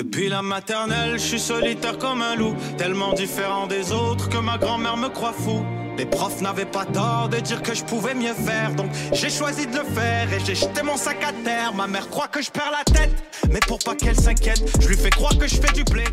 Depuis la maternelle, je suis solitaire comme un loup, tellement différent des autres que ma grand-mère me croit fou. Les profs n'avaient pas tort de dire que je pouvais mieux faire, donc j'ai choisi de le faire et j'ai jeté mon sac à terre. Ma mère croit que je perds la tête, mais pour pas qu'elle s'inquiète, je lui fais croire que je fais du blé.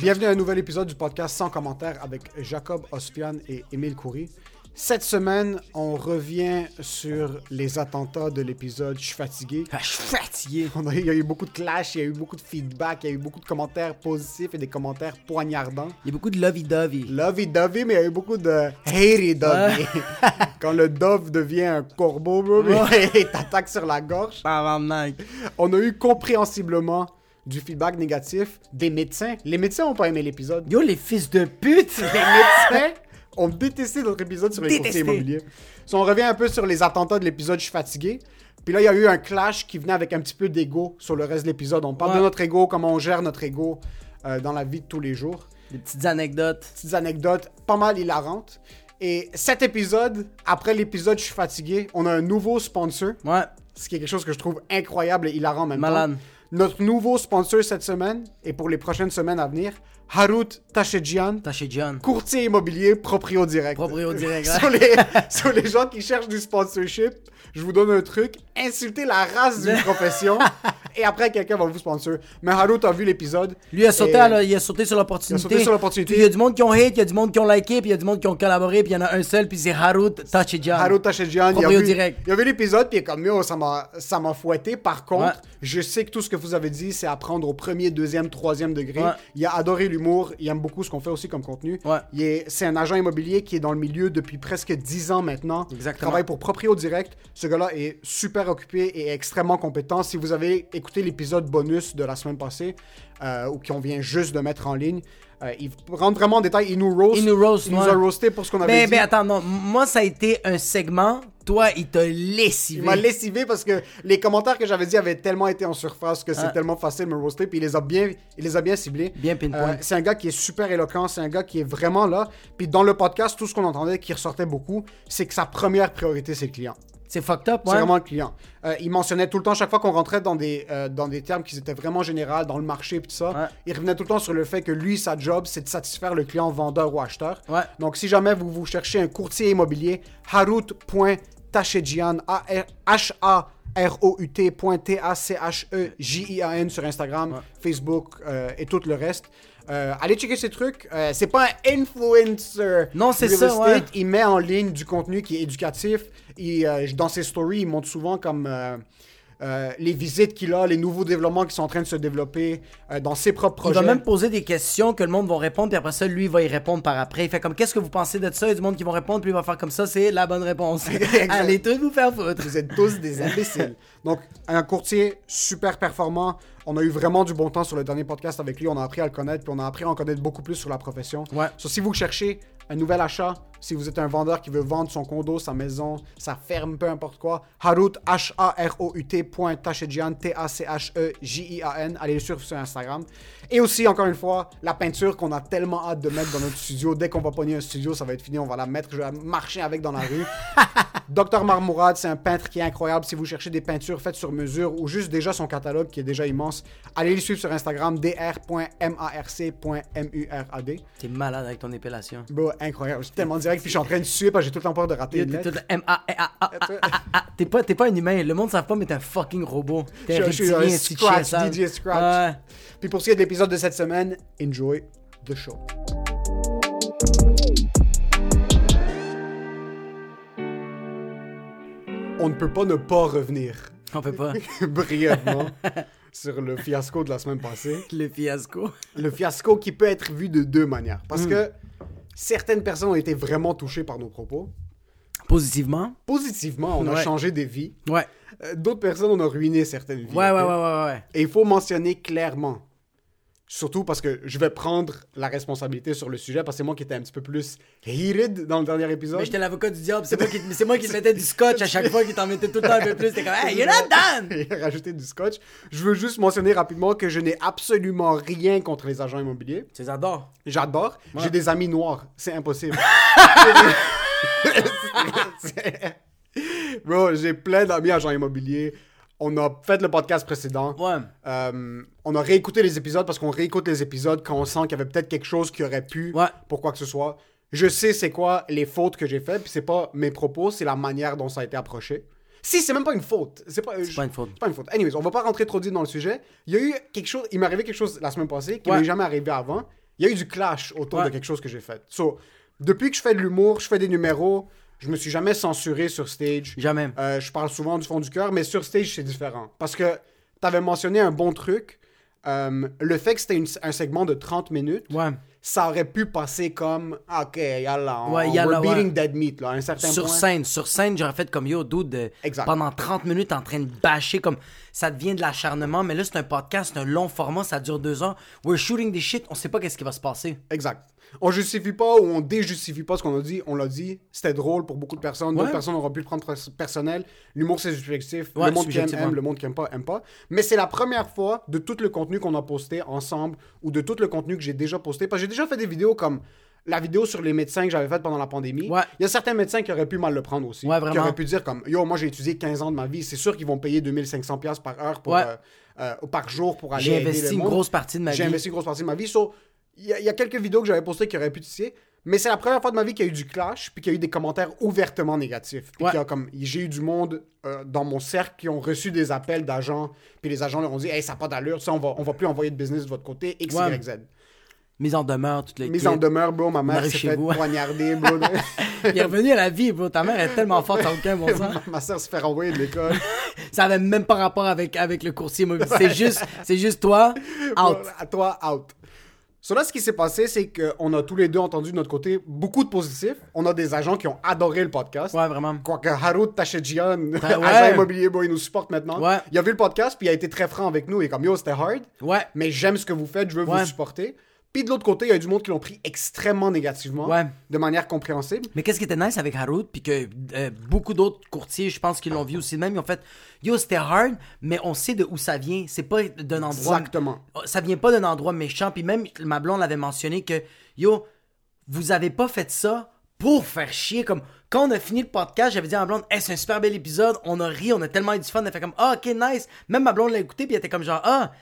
Bienvenue à un nouvel épisode du podcast Sans commentaire avec Jacob Ospian et Émile Coury. Cette semaine, on revient sur les attentats de l'épisode Je suis fatigué. Ah, je suis fatigué. On a- il y a eu beaucoup de clash, il y a eu beaucoup de feedback, il y a eu beaucoup de commentaires positifs et des commentaires poignardants. Il y a beaucoup de lovey-dovey. Lovey-dovey, mais il y a eu beaucoup de hatey-dovey. Quand le dove devient un corbeau, bro, il t'attaque sur la gorge. Tabarnak. On a eu compréhensiblement du feedback négatif des médecins. Les médecins ont pas aimé l'épisode. Yo, les fils de pute. Les médecins ont détesté notre épisode sur les Détesté. courtiers immobiliers. Si on revient un peu sur les attentats de l'épisode Je suis fatigué. Puis là, il y a eu un clash qui venait avec un petit peu d'ego sur le reste de l'épisode. On parle Ouais. de notre ego, comment on gère notre ego euh, dans la vie de tous les jours. Des petites anecdotes. Petites anecdotes pas mal hilarantes. Et cet épisode, après l'épisode Je suis fatigué, on a un nouveau sponsor. Ouais. Ce qui est quelque chose que je trouve incroyable et hilarant en même Malade. temps. Notre nouveau sponsor cette semaine et pour les prochaines semaines à venir, Harut Tachedjian, John. courtier immobilier proprio direct. Proprio direct, sur, les, sur les gens qui cherchent du sponsorship, je vous donne un truc, insultez la race d'une profession et après quelqu'un va vous sponsor. Mais Harut a vu l'épisode. Lui, il a sauté, et- la- il a sauté sur l'opportunité. Il a sauté sur l'opportunité. Il y a du monde qui ont hate, il y a du monde qui ont liké, puis il y a du monde qui ont collaboré, puis il y en a un seul, puis c'est Harut Tachijan. Harut Tachedjian, il a vu, direct. il a vu l'épisode puis il est comme yo, ça m'a ça m'a fouetté. Par contre, Ouais. Je sais que tout ce que vous avez dit, c'est à prendre au premier, deuxième, troisième degré. Ouais. Il a adoré l'humour, il aime beaucoup ce qu'on fait aussi comme contenu. Ouais. Il est, c'est un agent immobilier qui est dans le milieu depuis presque 10 ans maintenant. Exactement. Il travaille pour Proprio Direct. Ce gars-là est super occupé et extrêmement compétent. Si vous avez écouté l'épisode bonus de la semaine passée, euh, ou qu'on vient juste de mettre en ligne, euh, il rentre vraiment en détail. Il nous roast. Il nous roast, Il nous ouais. a roasté pour ce qu'on avait Mais, dit. mais attends, non. Moi, ça a été un segment. Toi, il t'a lessivé. Il m'a lessivé parce que les commentaires que j'avais dit avaient tellement été en surface que c'est Ah. tellement facile de me roaster. Puis il les a bien, il les a bien ciblés. Bien pinpoint. Euh, c'est un gars qui est super éloquent, c'est un gars qui est vraiment là. Puis dans le podcast, tout ce qu'on entendait qui ressortait beaucoup, c'est que sa première priorité, c'est le client. C'est fucked up, C'est ouais. vraiment le client. Euh, il mentionnait tout le temps, chaque fois qu'on rentrait dans des, euh, dans des termes qui étaient vraiment généraux, dans le marché et tout ça, Ouais. il revenait tout le temps sur le fait que lui, sa job, c'est de satisfaire le client vendeur ou acheteur. Ouais. Donc, si jamais vous, vous cherchez un courtier immobilier, harut.tachedjian, H-A-R-O-U-T.T-A-C-H-E-J-I-A-N sur Instagram, Facebook euh, et tout le reste. Euh, allez checker ces trucs. Euh, c'est pas un influencer. Non, c'est ça, ouais. Il met en ligne du contenu qui est éducatif. Il, euh, dans ses stories, il montre souvent comme les visites qu'il a, les nouveaux développements qui sont en train de se développer dans ses propres Il projets. va même poser des questions que le monde va répondre, puis après ça, lui, il va y répondre par après. Il fait comme, qu'est-ce que vous pensez de ça? Il y a du monde qui vont répondre, puis il va faire comme ça, c'est la bonne réponse. Allez tous vous faire foutre. Vous êtes tous des imbéciles. Donc, un courtier super performant. On a eu vraiment du bon temps sur le dernier podcast avec lui. On a appris à le connaître, puis on a appris à en connaître beaucoup plus sur la profession. Ouais. So, si vous cherchez un nouvel achat, si vous êtes un vendeur qui veut vendre son condo, sa maison, sa ferme, peu importe quoi, Harut, H-A-R-O-U-T, point Tachedjian, T-A-C-H-E-J-I-A-N. Allez le suivre sur Instagram. Et aussi, encore une fois, la peinture qu'on a tellement hâte de mettre dans notre studio. Dès qu'on va pogner un studio, ça va être fini. On va la mettre. Je vais marcher avec dans la rue. Dr Marmourad, c'est un peintre qui est incroyable. Si vous cherchez des peintures faites sur mesure ou juste déjà son catalogue qui est déjà immense, allez le suivre sur Instagram, dr.marc.murad. T'es malade avec ton épellation. Bro, incroyable. Je suis tellement direct, puis je suis en train de suer parce que j'ai tout le temps peur de rater une T'es lettre. pas, t'es pas un humain. Le monde ne savent pas, mais t'es un fucking robot. T'es un DJ Scratch. Puis pour ce qui est de l'épisode de cette semaine, enjoy the show. On ne peut pas ne pas revenir On peut pas. brièvement sur le fiasco de la semaine passée. Le fiasco. Le fiasco qui peut être vu de deux manières. Parce que certaines personnes ont été vraiment touchées par nos propos. Positivement. Positivement, on a changé des vies. Ouais. Euh, D'autres personnes, on a ruiné certaines vies. Ouais, ouais, ouais, ouais, ouais. Et il faut mentionner clairement, surtout parce que je vais prendre la responsabilité sur le sujet, parce que c'est moi qui étais un petit peu plus heated dans le dernier épisode. Mais j'étais l'avocat du diable, c'est moi qui, c'est moi qui te mettais du scotch à chaque fois, qui t'en mettais tout le temps un peu plus. T'es comme, hey, you're not done! Il a rajouté du scotch. Je veux juste mentionner rapidement que je n'ai absolument rien contre les agents immobiliers. Tu les adores. J'adore. J'ai des amis noirs. C'est impossible. Bro, j'ai plein d'amis agents immobiliers. On a fait le podcast précédent. Ouais. Euh, on a réécouté les épisodes parce qu'on réécoute les épisodes quand on sent qu'il y avait peut-être quelque chose qui aurait pu Ouais. pour quoi que ce soit. Je sais c'est quoi les fautes que j'ai faites, puis c'est pas mes propos, c'est la manière dont ça a été approché. Si, c'est même pas une faute. C'est pas, je- pas une faute. C'est pas une faute. Anyways, on va pas rentrer trop dit dans le sujet. Il y a eu quelque chose, il m'est arrivé quelque chose la semaine passée qui Ouais. m'est jamais arrivé avant. Il y a eu du clash autour de quelque chose que j'ai fait. So, depuis que je fais de l'humour, je fais des numéros, je me suis jamais censuré sur stage. Jamais. Euh, je parle souvent du fond du cœur, mais sur stage, c'est différent. Parce que tu avais mentionné un bon truc. euh, le fait que c'était une- un segment de 30 minutes, Ouais. ça aurait pu passer comme OK, yalla, on, Ouais, yalla, we're beating ouais. dead meat, là, à un certain Sur point. scène, sur scène, j'aurais fait comme yo, dude, de- Exact. pendant 30 minutes en train de bâcher, comme ça devient de l'acharnement, mais là c'est un podcast, c'est un long format, ça dure deux heures. We're shooting des shit, on sait pas qu'est-ce qui va se passer. Exact. On justifie pas ou on déjustifie pas ce qu'on a dit. On l'a dit, c'était drôle pour beaucoup de personnes. D'autres Ouais. personnes auront pu le prendre pers- personnel. L'humour, c'est subjectif. Ouais, le monde qui aime, aime. Le monde qui aime pas, aime pas. Mais c'est la première fois de tout le contenu qu'on a posté ensemble ou de tout le contenu que j'ai déjà posté. Parce que j'ai déjà fait des vidéos comme la vidéo sur les médecins que j'avais faite pendant la pandémie. Ouais. Il y a certains médecins qui auraient pu mal le prendre aussi. Ouais, Qui auraient pu dire comme, yo, moi j'ai étudié 15 ans de ma vie. C'est sûr qu'ils vont payer 2500$ piastres par heure pour, Ouais. euh, euh, par jour pour aller J'ai aider investi le une monde. grosse partie de ma J'ai vie. investi une grosse partie de ma vie. So, il y, a- il y a quelques vidéos que j'avais postées qui auraient pu tisser, mais c'est la première fois de ma vie qu'il y a eu du clash, puis qu'il y a eu des commentaires ouvertement négatifs. Puis Ouais. qu'il y a comme j'ai eu du monde euh, dans mon cercle qui ont reçu des appels d'agents, puis les agents leur ont dit "Hey, ça n'a pas d'allure, ça on va on va plus envoyer de business de votre côté X Ouais. Y Z." Mise en demeure, toutes les Mise en demeure, bro, ma mère s'est fait poignarder, bro. Il est revenu à la vie, bro. Ta mère est tellement forte, n'a aucun bon sens. ma soeur se fait renvoyer de l'école. Ça avait même pas rapport avec, avec le courtier immobilier. C'est juste, c'est juste toi, out. À toi, out. So là, ce qui s'est passé, c'est qu'on a tous les deux entendu de notre côté beaucoup de positifs. On a des agents qui ont adoré le podcast. Ouais, vraiment. Quoique Harout Tachedjian, Ah, ouais. agent immobilier, bon, il nous supporte maintenant. Ouais. Il a vu le podcast, puis il a été très franc avec nous. Il est comme, yo, c'était hard, Ouais. mais j'aime ce que vous faites, je veux Ouais. vous supporter. Puis de l'autre côté, il y a du monde qui l'ont pris extrêmement négativement, Ouais. de manière compréhensible. Mais qu'est-ce qui était nice avec Harout, puis que euh, beaucoup d'autres courtiers, je pense qu'ils l'ont vu aussi de même, ils ont fait Yo, c'était hard, mais on sait de où ça vient. C'est pas d'un endroit. Exactement. Ça vient pas d'un endroit méchant. Puis même, ma blonde avait mentionné que Yo, vous avez pas fait ça pour faire chier. Comme quand on a fini le podcast, j'avais dit à ma blonde Hey, c'est un super bel épisode, on a ri, on a tellement eu du fun. Elle fait comme Ah, ok, nice. Même ma blonde l'a écouté, puis elle était comme genre Ah,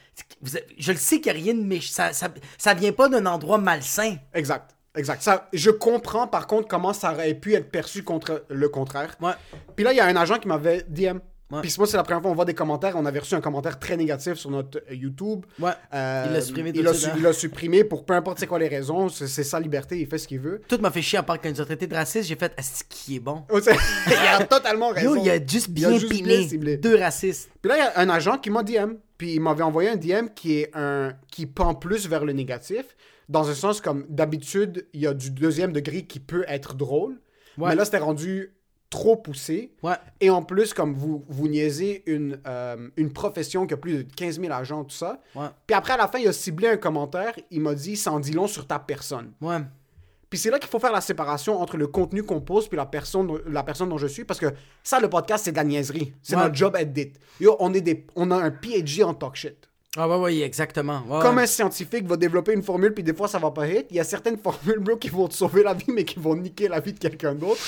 vous avez- je le sais qu'il y a rien de méchant. Ça, ça, ça vient pas d'un endroit malsain. Exact. Exact. Ça, je comprends par contre comment ça aurait pu être perçu contre le contraire. Ouais. Puis là, il y a un agent qui m'avait DM. Ouais. Puis moi, c'est la première fois qu'on voit des commentaires. On avait reçu un commentaire très négatif sur notre euh, YouTube. Ouais. Euh, Il l'a supprimé tout il suite, su- hein. Il l'a supprimé pour peu importe c'est quoi les raisons. C'est sa liberté, il fait ce qu'il veut. Tout m'a fait chier à part quand ils ont traité de raciste, j'ai fait Est-ce qui est bon? Il a totalement raison. Yo, il a juste Il a bien juste pimé. bien ciblé. Deux racistes. Puis là, il y a un agent qui m'a DM. Puis il m'avait envoyé un DM qui est un qui pend plus vers le négatif. Dans un sens comme d'habitude, il y a du deuxième degré qui peut être drôle. Ouais. Mais là, c'était rendu trop poussé. Ouais. Et en plus, comme vous, vous niaisez une, euh, une profession qui a plus de 15 000 agents, tout ça. Ouais. Puis après, à la fin, il a ciblé un commentaire. Il m'a dit, ça en dit long sur ta personne. Ouais. Puis c'est là qu'il faut faire la séparation entre le contenu qu'on pose puis la personne, la personne dont je suis. Parce que ça, le podcast, c'est de la niaiserie. C'est Ouais. notre job edit. Yo, on, est des, on a un PhD en talk shit. Ah ouais, ouais, exactement. Ouais, Comme ouais. un scientifique va développer une formule, puis des fois ça va pas hit, il y a certaines formules, bro, qui vont te sauver la vie, mais qui vont niquer la vie de quelqu'un d'autre.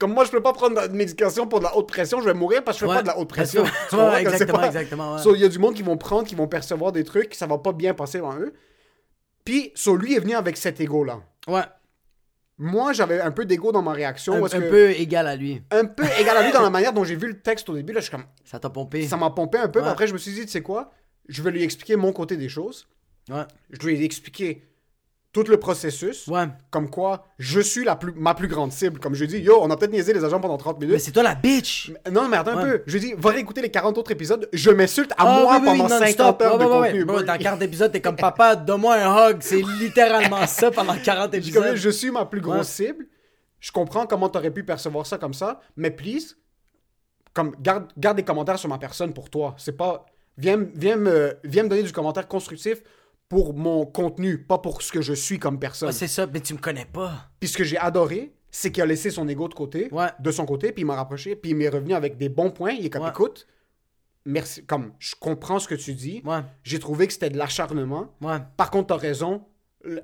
Comme moi, je peux pas prendre de médication pour de la haute pression, je vais mourir parce que je fais pas de la haute pression. Que exactement, pas- exactement. So, il y a du monde qui vont prendre, qui vont percevoir des trucs, ça va pas bien passer dans eux. Puis, so, lui est venu avec cet ego-là. Ouais. Moi, j'avais un peu d'ego dans ma réaction. Un, parce un que- peu égal à lui. un peu égal à lui dans la manière dont j'ai vu le texte au début. Là, je suis comme, Ça t'a pompé. ça m'a pompé un peu. Mais Après, je me suis dit, tu sais quoi, je vais lui expliquer mon côté des choses. Ouais. Je lui ai expliqué tout le processus. Ouais. Comme quoi, je suis la plus, ma plus grande cible. Comme je dis, yo, on a peut-être niaisé les agents pendant 30 Mais minutes. c'est toi la bitch. Non, mais attends un peu. Je dis, va réécouter les 40 autres épisodes. Je m'insulte à Ah, moi oui, oui, oui, pendant non-stop. 50 heures de contenu. Bro, dans 40 épisodes, t'es comme papa, donne-moi un hug. C'est littéralement ça pendant 40 Je dis comme, épisodes. je suis ma plus grosse Ouais. cible. Je comprends comment t'aurais pu percevoir ça comme ça, mais please, comme garde, garde des commentaires sur ma personne pour toi. C'est pas viens, viens me viens me donner du commentaire constructif pour mon contenu, pas pour ce que je suis comme personne. Ouais, c'est ça, mais tu me connais pas. Puis ce que j'ai adoré, c'est qu'il a laissé son ego de côté, Ouais. de son côté, puis il m'a rapproché, puis il m'est revenu avec des bons points. Il est comme Ouais. écoute, merci, comme je comprends ce que tu dis. J'ai trouvé que c'était de l'acharnement. Par contre, t'as raison.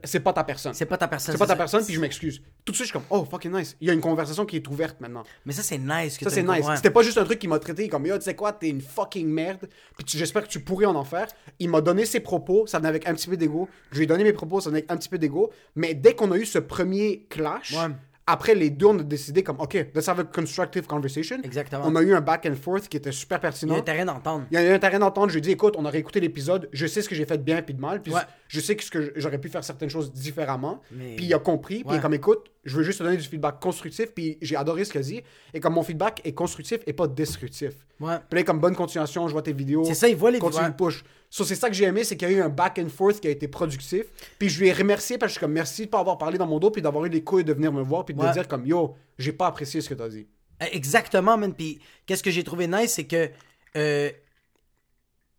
C'est pas ta personne. C'est pas ta personne. C'est pas ta ça. personne, puis je m'excuse. Tout de suite, je suis comme, oh, fucking nice. Il y a une conversation qui est ouverte maintenant. Mais ça, c'est nice. Que Ça, c'est nice. C'était pas juste un truc qui m'a traité comme, yo, tu sais quoi, t'es une fucking merde, puis j'espère que tu pourrais en en faire. Il m'a donné ses propos, ça venait avec un petit peu d'ego. Je lui ai donné mes propos, ça venait avec un petit peu d'ego. Mais dès qu'on a eu ce premier clash, Ouais. Après les deux, on a décidé comme, ok, let's have a constructive conversation. Exactement. On a eu un back and forth qui était super Il y a pertinent. un terrain d'entendre. Il y a eu un terrain d'entente. Je lui ai dit, écoute, on a réécouté l'épisode. Je sais ce que j'ai fait de bien puis de mal. Puis Ouais. je sais que, ce que j'aurais pu faire certaines choses différemment. Mais- Puis il a compris. Puis Ouais. comme, écoute, je veux juste te donner du feedback constructif. Puis j'ai adoré ce qu'il a dit. Et comme mon feedback est constructif et pas destructif. Ouais. Puis là, comme bonne continuation, je vois tes vidéos. C'est ça, il voit les Continue ouais. push. So, c'est ça que j'ai aimé, c'est qu'il y a eu un back and forth qui a été productif. Puis je lui ai remercié parce que je suis comme merci de pas avoir parlé dans mon dos puis d'avoir eu les couilles de venir me voir puis de Ouais. me dire comme yo, j'ai pas apprécié ce que t'as dit. Euh, Exactement, man. Puis qu'est-ce que j'ai trouvé nice, c'est que euh,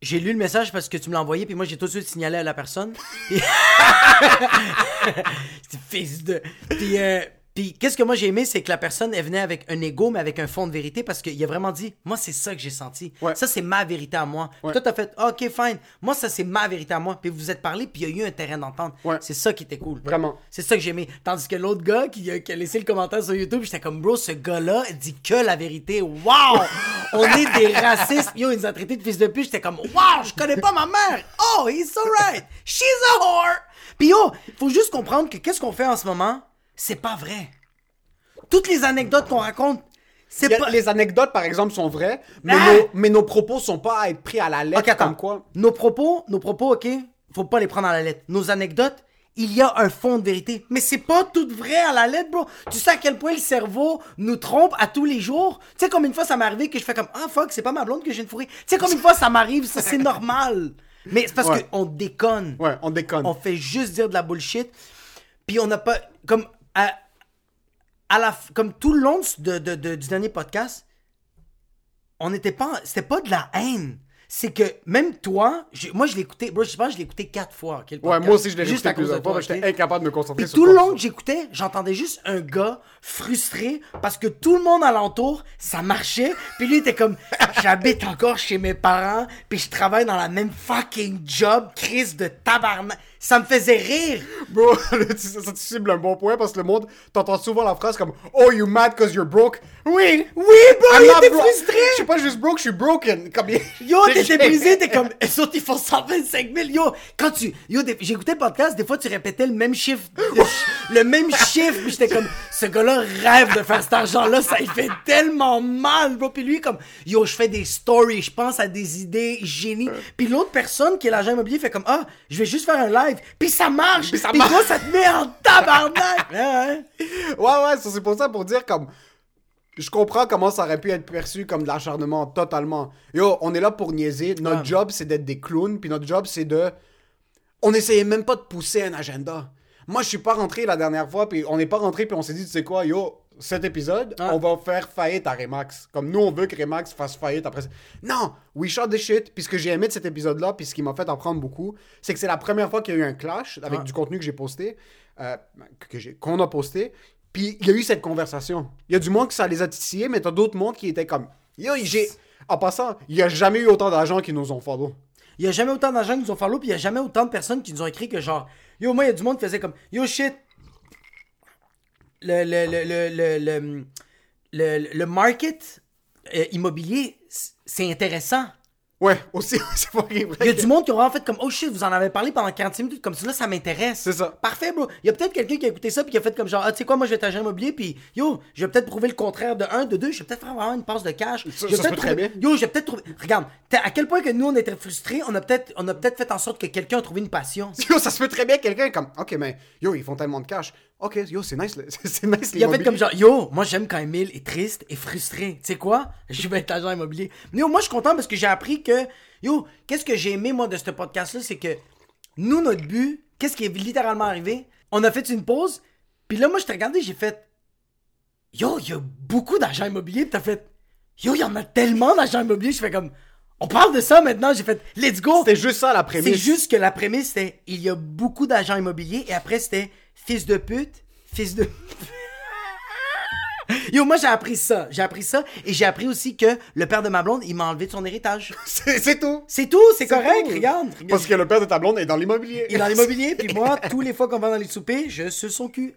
j'ai lu le message parce que tu me l'as envoyé, puis moi j'ai tout de suite signalé à la personne. Puis- C'est fils de. Puis, euh, puis qu'est-ce que moi j'ai aimé, c'est que la personne elle venait avec un ego, mais avec un fond de vérité, parce qu'il a vraiment dit, moi c'est ça que j'ai senti. Ouais. Ça c'est ma vérité à moi. Puis Ouais. toi t'as fait, ok fine. Moi ça c'est ma vérité à moi. Puis vous vous êtes parlé, puis il y a eu un terrain d'entente. Ouais. C'est ça qui était cool. Vraiment. C'est ça que j'ai aimé. Tandis que l'autre gars qui a, qui a laissé le commentaire sur YouTube, j'étais comme, bro, ce gars-là dit que la vérité. Wow! On est des racistes. Yo, il nous a traités de fils de pute. J'étais comme, wow, je connais pas ma mère. Oh, he's alright. She's a whore. Puis yo, faut juste comprendre que qu'est-ce qu'on fait en ce moment, c'est pas vrai. Toutes les anecdotes qu'on raconte, c'est pas. Les anecdotes, par exemple, sont vraies, mais, Ah! nos, mais nos propos sont pas à être pris à la lettre attends. comme quoi. Nos propos, nos propos, ok, faut pas les prendre à la lettre. Nos anecdotes, il y a un fond de vérité. Mais c'est pas tout vrai à la lettre, bro. Tu sais à quel point le cerveau nous trompe à tous les jours? Tu sais, comme une fois, ça m'est arrivé que je fais comme, ah fuck, c'est pas ma blonde que je viens de fourrer. Tu sais, comme une fois, ça m'arrive, ça c'est normal. Mais c'est parce Ouais. qu'on déconne. Ouais, on déconne. On fait juste dire de la bullshit. Puis on n'a pas. Comme. À, à la, comme tout le long de, de- de- du dernier podcast, on n'était pas. C'était pas de la haine. C'est que même toi, moi je l'ai écouté, bro, je pense que je l'ai écouté quatre fois. Ouais, moi aussi, je l'ai de plusieurs fois, j'étais incapable de me concentrer Puis sur tout le long que j'écoutais, j'entendais juste un gars frustré parce que tout le monde alentour, ça marchait. Puis lui était comme, j'habite encore chez mes parents, puis je travaille dans la même fucking job, crise de tabarnak. Ça me faisait rire. Bro, ça, ça, tu cibles un bon point parce que le monde, t'entends souvent la phrase comme Oh, you mad cause you're broke? Oui, Oui, bro, I'm il était bro- frustré. Je suis pas juste broke, je suis broken. Comme... Yo, t'étais brisé, t'es comme, eux autres, ils font 125 000. Yo, quand tu, yo, j'écoutais le podcast, des fois, tu répétais le même chiffre, le même chiffre, puis j'étais comme, ce gars-là rêve de faire cet argent-là, ça il fait tellement mal, bro. Puis lui, comme, yo, je fais des stories, je pense à des idées génies. Puis l'autre personne qui est l'agent immobilier fait comme, ah, je vais juste faire un live, puis ça marche. Puis ça marche. ça te met en tabarnak. Ouais, ouais. C'est pour ça, pour dire comme. Je comprends comment ça aurait pu être perçu comme de l'acharnement, totalement. Yo, on est là pour niaiser. Notre Ouais. job, c'est d'être des clowns, puis notre job, c'est de. On essayait même pas de pousser un agenda. Moi, je suis pas rentré la dernière fois, puis on n'est pas rentré, puis on s'est dit, tu sais quoi, yo, cet épisode, Ouais. on va faire faillite à Remax. Comme nous, on veut que Remax fasse faillite après ça. Non, we shot the shit. Puis ce que j'ai aimé de cet épisode-là, puis ce qui m'a fait en prendre beaucoup, c'est que c'est la première fois qu'il y a eu un clash avec Ouais. du contenu que j'ai posté, euh, que j'ai- qu'on a posté. Puis il y a eu cette conversation. Il y a du monde que ça les a titillés, mais t'as d'autres mondes qui étaient comme. Yo, j'ai. En passant, il y a jamais eu autant d'agents qui nous ont follow. Il y a jamais autant d'agents qui nous ont follow, puis il y a jamais autant de personnes qui nous ont écrit que genre, yo, moi, il y a du monde qui faisait comme, yo, shit, le, le, le, le, le, le, le- le market euh, immobilier, c'est intéressant. Ouais, aussi, c'est pas vrai. Il y a du monde qui ont vraiment fait comme, oh shit, vous en avez parlé pendant 46 minutes, comme ça, là, ça m'intéresse. C'est ça. Parfait, bro. Il y a peut-être quelqu'un qui a écouté ça, puis qui a fait comme genre, ah, tu sais quoi, moi, je vais agent immobilier, puis yo, je vais peut-être prouver le contraire de un, de deux, je vais peut-être faire vraiment une passe de cash. Ça- Je vais ça peut-être peut très trouver- bien. Yo, j'ai peut-être trouvé. Regarde, à quel point que nous on était frustrés, on a peut-être, on a peut-être fait en sorte que quelqu'un a trouvé une passion. Yo, ça se peut très bien quelqu'un comme. Ok, mais yo, ils font tellement de cash. Ok, yo, c'est nice, c'est nice Il a fait comme genre, yo, moi j'aime quand Emile est triste et frustré. Tu sais quoi? Je vais être agent immobilier. Mais yo, moi je suis content parce que j'ai appris que, yo, qu'est-ce que j'ai aimé moi de ce podcast-là, c'est que nous, notre but, qu'est-ce qui est littéralement arrivé? On a fait une pause, puis là, moi je t'ai regardé, j'ai fait, yo, il y a beaucoup d'agents immobiliers, t'as fait, yo, il y en a tellement d'agents immobiliers, je fais comme, on parle de ça maintenant, j'ai fait, let's go! C'était juste ça la prémisse. C'est juste que la prémisse c'était il y a beaucoup d'agents immobiliers et après c'était fils de pute, fils de Yo, moi j'ai appris ça. J'ai appris ça et j'ai appris aussi que le père de ma blonde, il m'a enlevé de son héritage. C'est tout. C'est tout, c'est correct, tout. regarde. Parce que le père de ta blonde est dans l'immobilier. Il est dans l'immobilier, puis moi, tous les fois qu'on va dans les soupers, je suce son cul.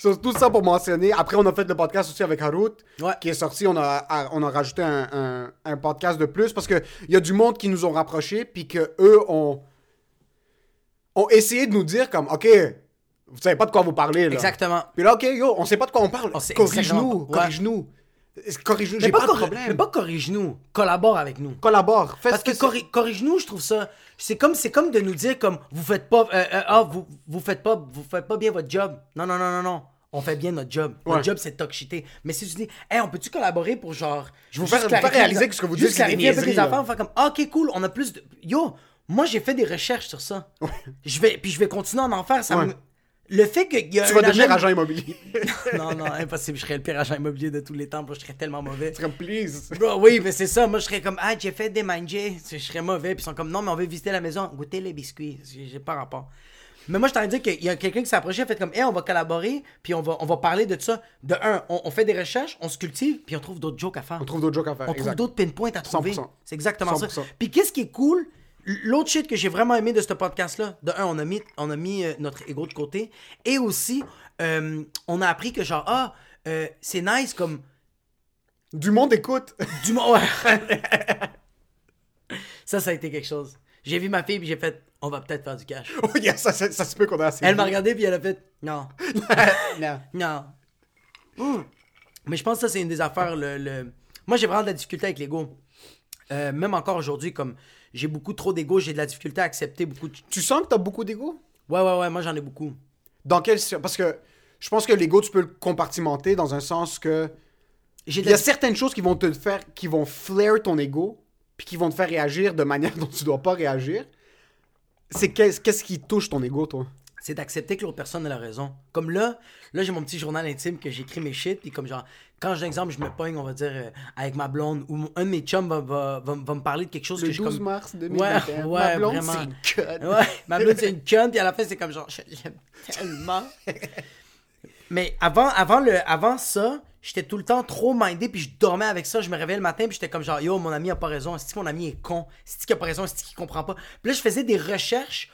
C'est tout ça pour mentionner. Après, on a fait le podcast aussi avec Harout, Ouais. qui est sorti. On a, on a rajouté un, un- un podcast de plus parce qu'il y a du monde qui nous ont rapprochés, puis que eux ont, ont essayé de nous dire comme, OK, vous savez pas de quoi vous parlez. Là. Exactement. Puis là, OK, yo, on sait pas de quoi on parle. Corrige-nous, corrige-nous. Corrige-nous, j'ai pas, de problème. mais pas corrige-nous, collabore avec nous. Collabore. Fais Parce ce que corri- corrige-nous, je trouve ça. C'est comme, c'est comme de nous dire comme vous faites pas, euh, euh, ah vous, vous faites pas, vous faites pas bien votre job. Non non non non non. On fait bien notre job. Notre Ouais. job c'est de talk. Mais si tu dis, hey, on peut-tu collaborer pour genre. Je vous faire- réaliser que ce que vous dites, c'est des niaiseries, les affaires, on fait comme, ah, ok cool, on a plus de. Yo, moi j'ai fait des recherches sur ça. Je vais, puis je vais continuer à en faire. Ça Ouais. me- Le fait qu'il y a Tu vas devenir agent- agent immobilier. non, non, impossible. Je serais le pire agent immobilier de tous les temps. Je serais tellement mauvais. Comme, please. Bro, oui, mais c'est ça. Moi, je serais comme, ah, j'ai fait des manger. Je serais mauvais. Puis ils sont comme, non, mais on veut visiter la maison. Goûter les biscuits. J'ai pas rapport. Mais moi, je t'en dire qu'il y a quelqu'un qui s'est approché, fait comme, hey, on va collaborer, puis on va, on va parler de ça. De un, on, on fait des recherches, on se cultive, puis on trouve d'autres jokes à faire. On trouve d'autres jokes à faire. On trouve d'autres pinpoints à trouver. 100%. C'est exactement ça. 100%. Puis qu'est-ce qui est cool, l'autre shit que j'ai vraiment aimé de ce podcast-là, de un, on a mis, on a mis euh, notre ego de côté, et aussi, euh, on a appris que genre, ah, euh, c'est nice comme Du monde écoute. du monde. ça, ça a été quelque chose. J'ai vu ma fille, puis j'ai fait, on va peut-être faire du cash. Oh, yeah, ça, ça, ça se peut qu'on a assez. Elle m'a regardé, puis elle a fait, non, Non. non. Hmm. Mais je pense que ça, c'est une des affaires. Le, le- Moi, j'ai vraiment de la difficulté avec l'ego. Euh, même encore aujourd'hui, comme j'ai beaucoup trop d'ego, j'ai de la difficulté à accepter beaucoup de. Tu sens que t'as beaucoup d'ego? Ouais, ouais, ouais, moi j'en ai beaucoup. Dans quel Parce que je pense que l'ego, tu peux le compartimenter dans un sens que J'ai il y a certaines choses qui vont te faire, qui vont flare ton ego, puis qui vont te faire réagir de manière dont tu dois pas réagir. C'est qu'est-ce qu'est-ce qui touche ton ego, toi? C'est d'accepter que l'autre personne a la raison. Comme là, là j'ai mon petit journal intime que j'écris mes shit, puis comme genre, quand j'ai exemple, je me pogne, on va dire, euh, avec ma blonde, ou un de mes chums va, va, va, va me parler de quelque chose Le que je 12 comme... mars Ouais, 2021. ouais, Ma blonde, c'est une conne. Ouais, ma blonde c'est une conne, puis à la fin c'est comme genre, je l'aime tellement. Mais avant, avant, le, avant ça, j'étais tout le temps trop mindé, puis je dormais avec ça. Je me réveillais le matin, puis j'étais comme genre, yo, mon ami a pas raison. Est-ce que mon ami est con? Est-ce qu'il a pas raison? Est-ce qu'il comprend pas? Puis là, je faisais des recherches,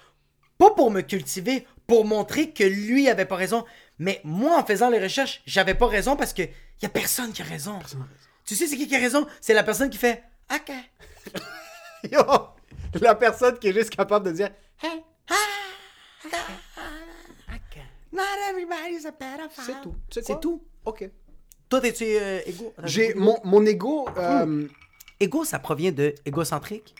pas pour me cultiver, pour montrer que lui avait pas raison. Mais moi, en faisant les recherches, j'avais pas raison parce que y a personne qui a raison. Tu sais, c'est qui qui a raison? C'est la personne qui fait, OK. Yo, la personne qui est juste capable de dire Hey, Not everybody's a pedophile. c'est tout. C'est tout. Ok. Toi, t'es-tu euh, égo? J'ai mon, mon ego. euh, Égo, ça provient de égocentrique.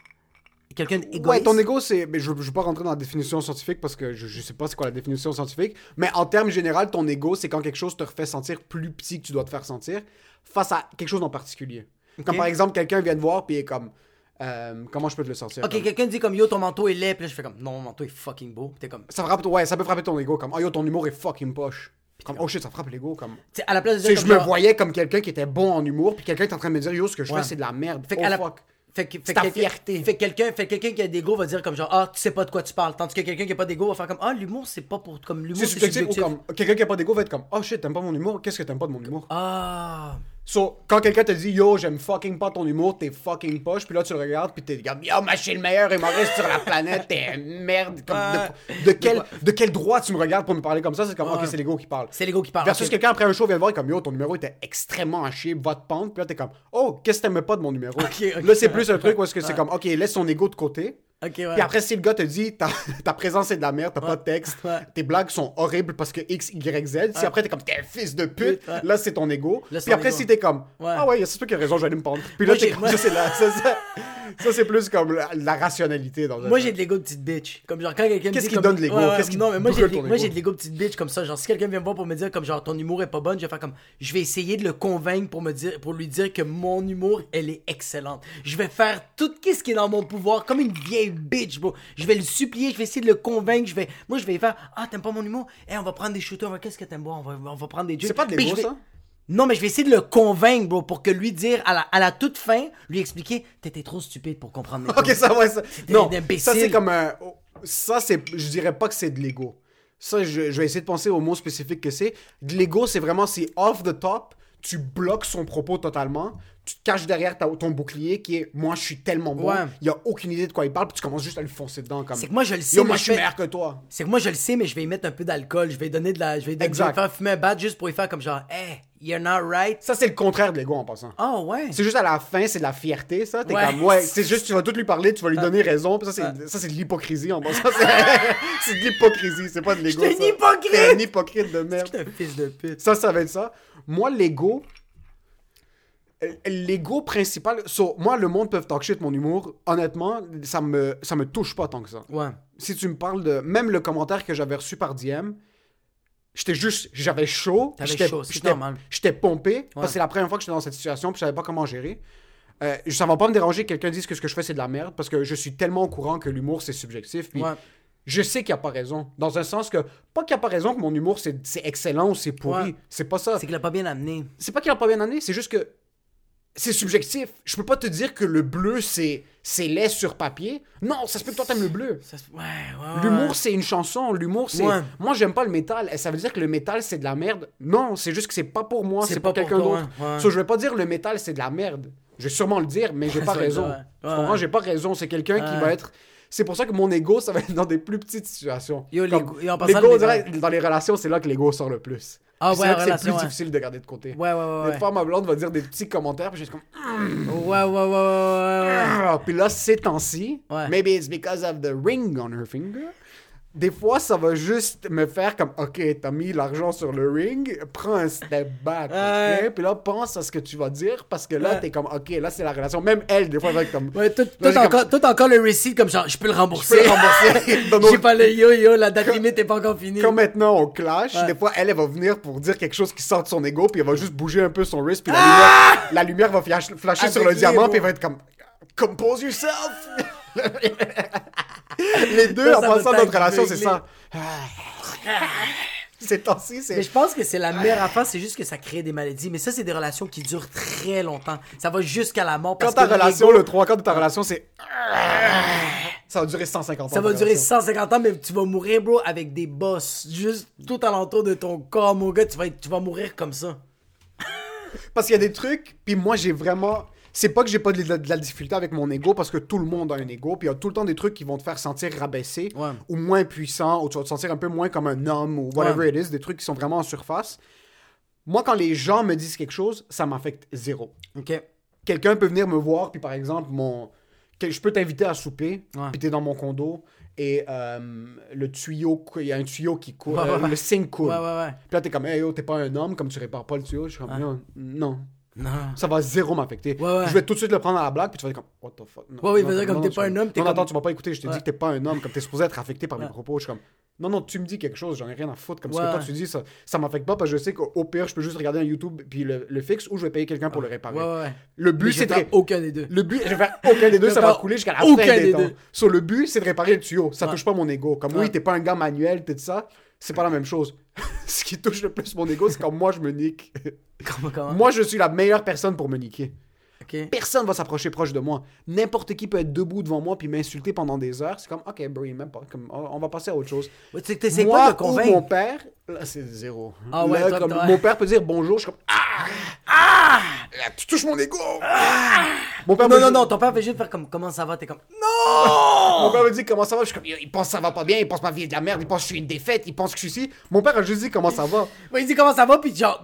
Quelqu'un d'égoïste. Ouais, ton ego, c'est. Mais je ne veux pas rentrer dans la définition scientifique parce que je, je sais pas c'est quoi la définition scientifique. Mais en termes général, ton ego, c'est quand quelque chose te fait sentir plus petit que tu dois te faire sentir face à quelque chose en particulier. Comme par exemple, quelqu'un vient te voir puis est comme. euh, comment je peux te le sortir Ok, comme- quelqu'un dit comme yo, ton manteau est laid, puis là, je fais comme non, mon manteau est fucking beau. T'es comme. Ça frappe, ouais, ça peut frapper ton ego comme. Oh yo, ton humour est fucking poche. Comme, oh shit, ça frappe l'ego. Comme. À la place de je me voyais comme quelqu'un qui était bon en humour, puis quelqu'un qui est en train de me dire yo, ce que je Ouais. fais, c'est de la merde. Fait oh la- fuck. Fait ta fierté. Fait que quelqu'un fait quelqu'un qui a des go va dire comme genre ah tu sais pas de quoi tu parles tandis que quelqu'un qui a pas d'ego va faire comme ah l'humour c'est pas pour comme l'humour C'est subjectif ou subjectif comme. Quelqu'un qui a pas d'ego va être comme Oh shit, t'aimes pas mon humour Qu'est-ce que t'aimes pas de mon humour? Ah So, quand quelqu'un te dit yo, j'aime fucking pas ton humour, t'es fucking poche, puis là tu le regardes, puis t'es comme yo, moi je suis le meilleur humoriste sur la planète, t'es une merde. Comme, de, de quel, de quel droit tu me regardes pour me parler comme ça? C'est comme ok, c'est l'ego qui parle. c'est l'ego qui parle Versus quelqu'un après un show vient te voir et comme yo, ton numéro était extrêmement à chier, va te pendre, puis là t'es comme oh, qu'est-ce que t'aimes pas de mon numéro? Là c'est plus un truc où est-ce que c'est comme ok, laisse ton ego de côté. Ok ouais Puis après, si le gars te dit ta, ta présence est de la merde, t'as pas de texte, Ouais. tes blagues sont horribles parce que X, Y, Z, si après t'es comme t'es un fils de pute, Ouais. là c'est ton ego. Là, Puis après, ego. si t'es comme Ouais. ah ouais, c'est toi qui a raison, je vais aller me pendre. Puis là, t'es comme ça, c'est ça, ça, ça, c'est plus comme la, la rationalité dans Moi j'ai de l'ego de petite bitch. Comme genre quand quelqu'un Qu'est-ce qui comme- donne de l'ego? Ouais, ouais, Qu'est-ce qui Non mais moi j'ai de- l'ego de petite bitch comme ça. Genre si quelqu'un vient me voir pour me dire comme genre ton humour est pas bonne, je vais faire comme je vais essayer de le convaincre pour me dire pour lui dire que mon humour elle est excellente. Je vais faire tout ce qui est dans mon pouvoir comme une vieille bitch bro. Je vais le supplier, je vais essayer de le convaincre, je vais moi je vais faire ah t'aimes pas mon humour? Eh on va prendre des shooters, va- qu'est-ce que t'aimes? Boire on va on va prendre des jeux. C'est pas de l'ego, vais- ça? Non, mais je vais essayer de le convaincre, bro, pour que lui dire, à la, à la toute fin, lui expliquer, t'étais trop stupide pour comprendre Ok, jokes. ça, ouais, ça. Non, ça c'est comme un. Ça, c'est. Je dirais pas que c'est de l'ego. Ça, je, je vais essayer de penser au mot spécifique que c'est. De l'ego, c'est vraiment, c'est off the top. Tu bloques son propos totalement. Tu te caches derrière ta- ton bouclier qui est moi, je suis tellement bon. Ouais. Il a aucune idée de quoi il parle. Puis tu commences juste à lui foncer dedans. Comme, C'est que moi, je le sais, Yo, moi, je suis fais- meilleur que toi. C'est que moi, je le sais, mais je vais y mettre un peu d'alcool. Je vais donner de la. Je vais, donner- Exact. je vais faire fumer un bat juste pour y faire comme genre, hey, you're not right. Ça, c'est le contraire de l'ego en passant. Oh, ouais. C'est juste à la fin, c'est de la fierté, ça. T'es Ouais. comme, ouais, c'est juste, tu vas tout lui parler, tu vas lui donner raison. Puis ça, c'est, ça, c'est de l'hypocrisie en passant. C'est, c'est de l'hypocrisie, c'est pas de l'ego. Ça. un hypocrite! T'es un hypocrite de merde. Un fils de pute. Ça, ça va être ça. Moi, l'ego. L'ego principal. so, moi, le monde peut talk shit mon humour. Honnêtement, ça me, ça me touche pas tant que ça. Ouais. Si tu me parles de. Même le commentaire que j'avais reçu par DM, j'étais juste. J'avais chaud. J'étais- pompé. Parce Ouais. que c'est la première fois que j'étais dans cette situation, puis je savais pas comment gérer. Euh, ça va pas me déranger que quelqu'un dise que ce que je fais c'est de la merde parce que je suis tellement au courant que l'humour c'est subjectif puis Ouais. je sais qu'il n'y a pas raison dans un sens que pas qu'il n'y a pas raison que mon humour c'est excellent ou c'est pourri c'est pas ça C'est qu'il a pas bien amené. c'est pas qu'il a pas bien amené, c'est juste que c'est subjectif. Je peux pas te dire que le bleu c'est c'est laid sur papier. Non, ça se peut que toi t'aimes le bleu. Ça se- Ouais, ouais. ouais. L'humour c'est une chanson, l'humour c'est moi j'aime pas le métal, et ça veut dire que le métal c'est de la merde. Non, c'est juste que c'est pas pour moi, C'est pas pour pour quelqu'un d'autre. So, je vais pas dire le métal c'est de la merde. Je vais sûrement le dire, mais j'ai pas raison. ouais. j'ai pas raison, c'est quelqu'un qui va être c'est pour ça que mon ego, ça va être dans des plus petites situations. Yo, l'ego- dans les relations, c'est là que l'ego sort le plus. Ah ouais, c'est là que c'est relation, plus ouais. difficile de garder de côté. Ouais, ouais, ouais. Des Ouais, fois, ma blonde va dire des petits commentaires, puis je suis comme. ouais, ouais, ouais, ouais, ouais. Ah, Puis là, ces temps-ci, maybe it's because of the ring on her finger. Des fois, ça va juste me faire comme, OK, t'as mis l'argent sur le ring, prends un step back, Ouais. OK? Puis là, pense à ce que tu vas dire, parce que là, Ouais. t'es comme, OK, là, c'est la relation. Même elle, des fois, elle va être comme, Ouais, tout, encore, tout encore le receipt comme genre, je peux le je rembourser. peux le rembourser. J'ai pas le yo-yo, la date limite est pas encore finie. Comme maintenant, on clash, Ouais. des fois, elle, elle va venir pour dire quelque chose qui sort de son ego, puis elle va juste bouger un peu son wrist, puis la, Ah! lumière, la lumière va flash- flasher sur le diamant, puis elle va être comme Compose yourself! Les deux, Ça, en ça va passant notre relation, c'est ça. Ces temps-ci, Mais c'est. je pense que c'est la meilleure affaire, c'est juste que ça crée des maladies. Mais ça, c'est des relations qui durent très longtemps. Ça va jusqu'à la mort. Quand Parce ta que relation, le trois quarts de ta relation, c'est. Ça va durer 150 ans. Ça va ta durer relation. 150 ans, mais tu vas mourir, bro, avec des bosses. Juste tout alentour de ton corps, mon gars. Tu vas, être- tu vas mourir comme ça. Parce qu'il y a des trucs, puis moi j'ai vraiment. C'est pas que j'ai pas de la, de la difficulté avec mon ego, parce que tout le monde a un ego, puis il y a tout le temps des trucs qui vont te faire sentir rabaissé, Ouais. ou moins puissant, ou tu vas te sentir un peu moins comme un homme, ou whatever it is, des trucs qui sont vraiment en surface. Moi, quand les gens me disent quelque chose, ça m'affecte zéro. Ok. Quelqu'un peut venir me voir, puis par exemple, mon. Je peux t'inviter à souper, Ouais. puis t'es dans mon condo, et euh, le tuyau, il y a un tuyau qui coule, Ouais, euh, ouais. le sink coule. Ouais, ouais, ouais. Puis là, t'es comme, hey yo, t'es pas un homme, comme tu répares pas le tuyau. Je suis comme, non, non, ça va zéro m'affecter. Ouais, ouais. Je vais tout de suite le prendre à la blague, puis tu vas être comme, what the fuck? Non, Ouais, ouais, il va dire comme t'es pas un homme, Non, comme- attends, tu m'as pas écouté, je t'ai Ouais. dit que t'es pas un homme, comme t'es supposé être affecté par mes propos. Je suis comme, non, non, tu me dis quelque chose, j'en ai rien à foutre. Comme ce que toi tu dis, ça, ça m'affecte pas, parce que je sais qu'au pire, je peux juste regarder un YouTube, puis le, le fixe, ou je vais payer quelqu'un pour le réparer. Ouais, ouais, ouais. Le but, c'est de. aucun des deux. Le but, je vais faire aucun des deux, ça va couler jusqu'à la aucun fin des temps. le but, c'est de réparer le tuyau. Ça touche pas mon ego. Comme oui, t'es pas un gars manuel, t'es de ça. C'est pas la même chose. Ce qui touche le plus mon ego, c'est quand moi je me nique. Comment, comment? moi, je suis la meilleure personne pour me niquer. Ok. Personne va s'approcher proche de moi. N'importe qui peut être debout devant moi puis m'insulter pendant des heures. C'est comme, ok, Brie, même pas. Comme, on va passer à autre chose. Ouais, moi pas de ou mon convaincre. père, là, c'est zéro. Ah ouais, Là, toi, comme, toi. Mon père peut dire bonjour, je suis comme, ah, ah, tu touches mon ego. Mon père Non, non, non, ton père fait juste faire comme comment ça va, t'es comme Mon père me dit comment ça va? Je suis comme, il pense que ça va pas bien, il pense que ma vie est de la merde, il pense que je suis une défaite, il pense que je suis ici. Mon père a juste dit comment ça va? Ouais, il dit comment ça va, puis genre,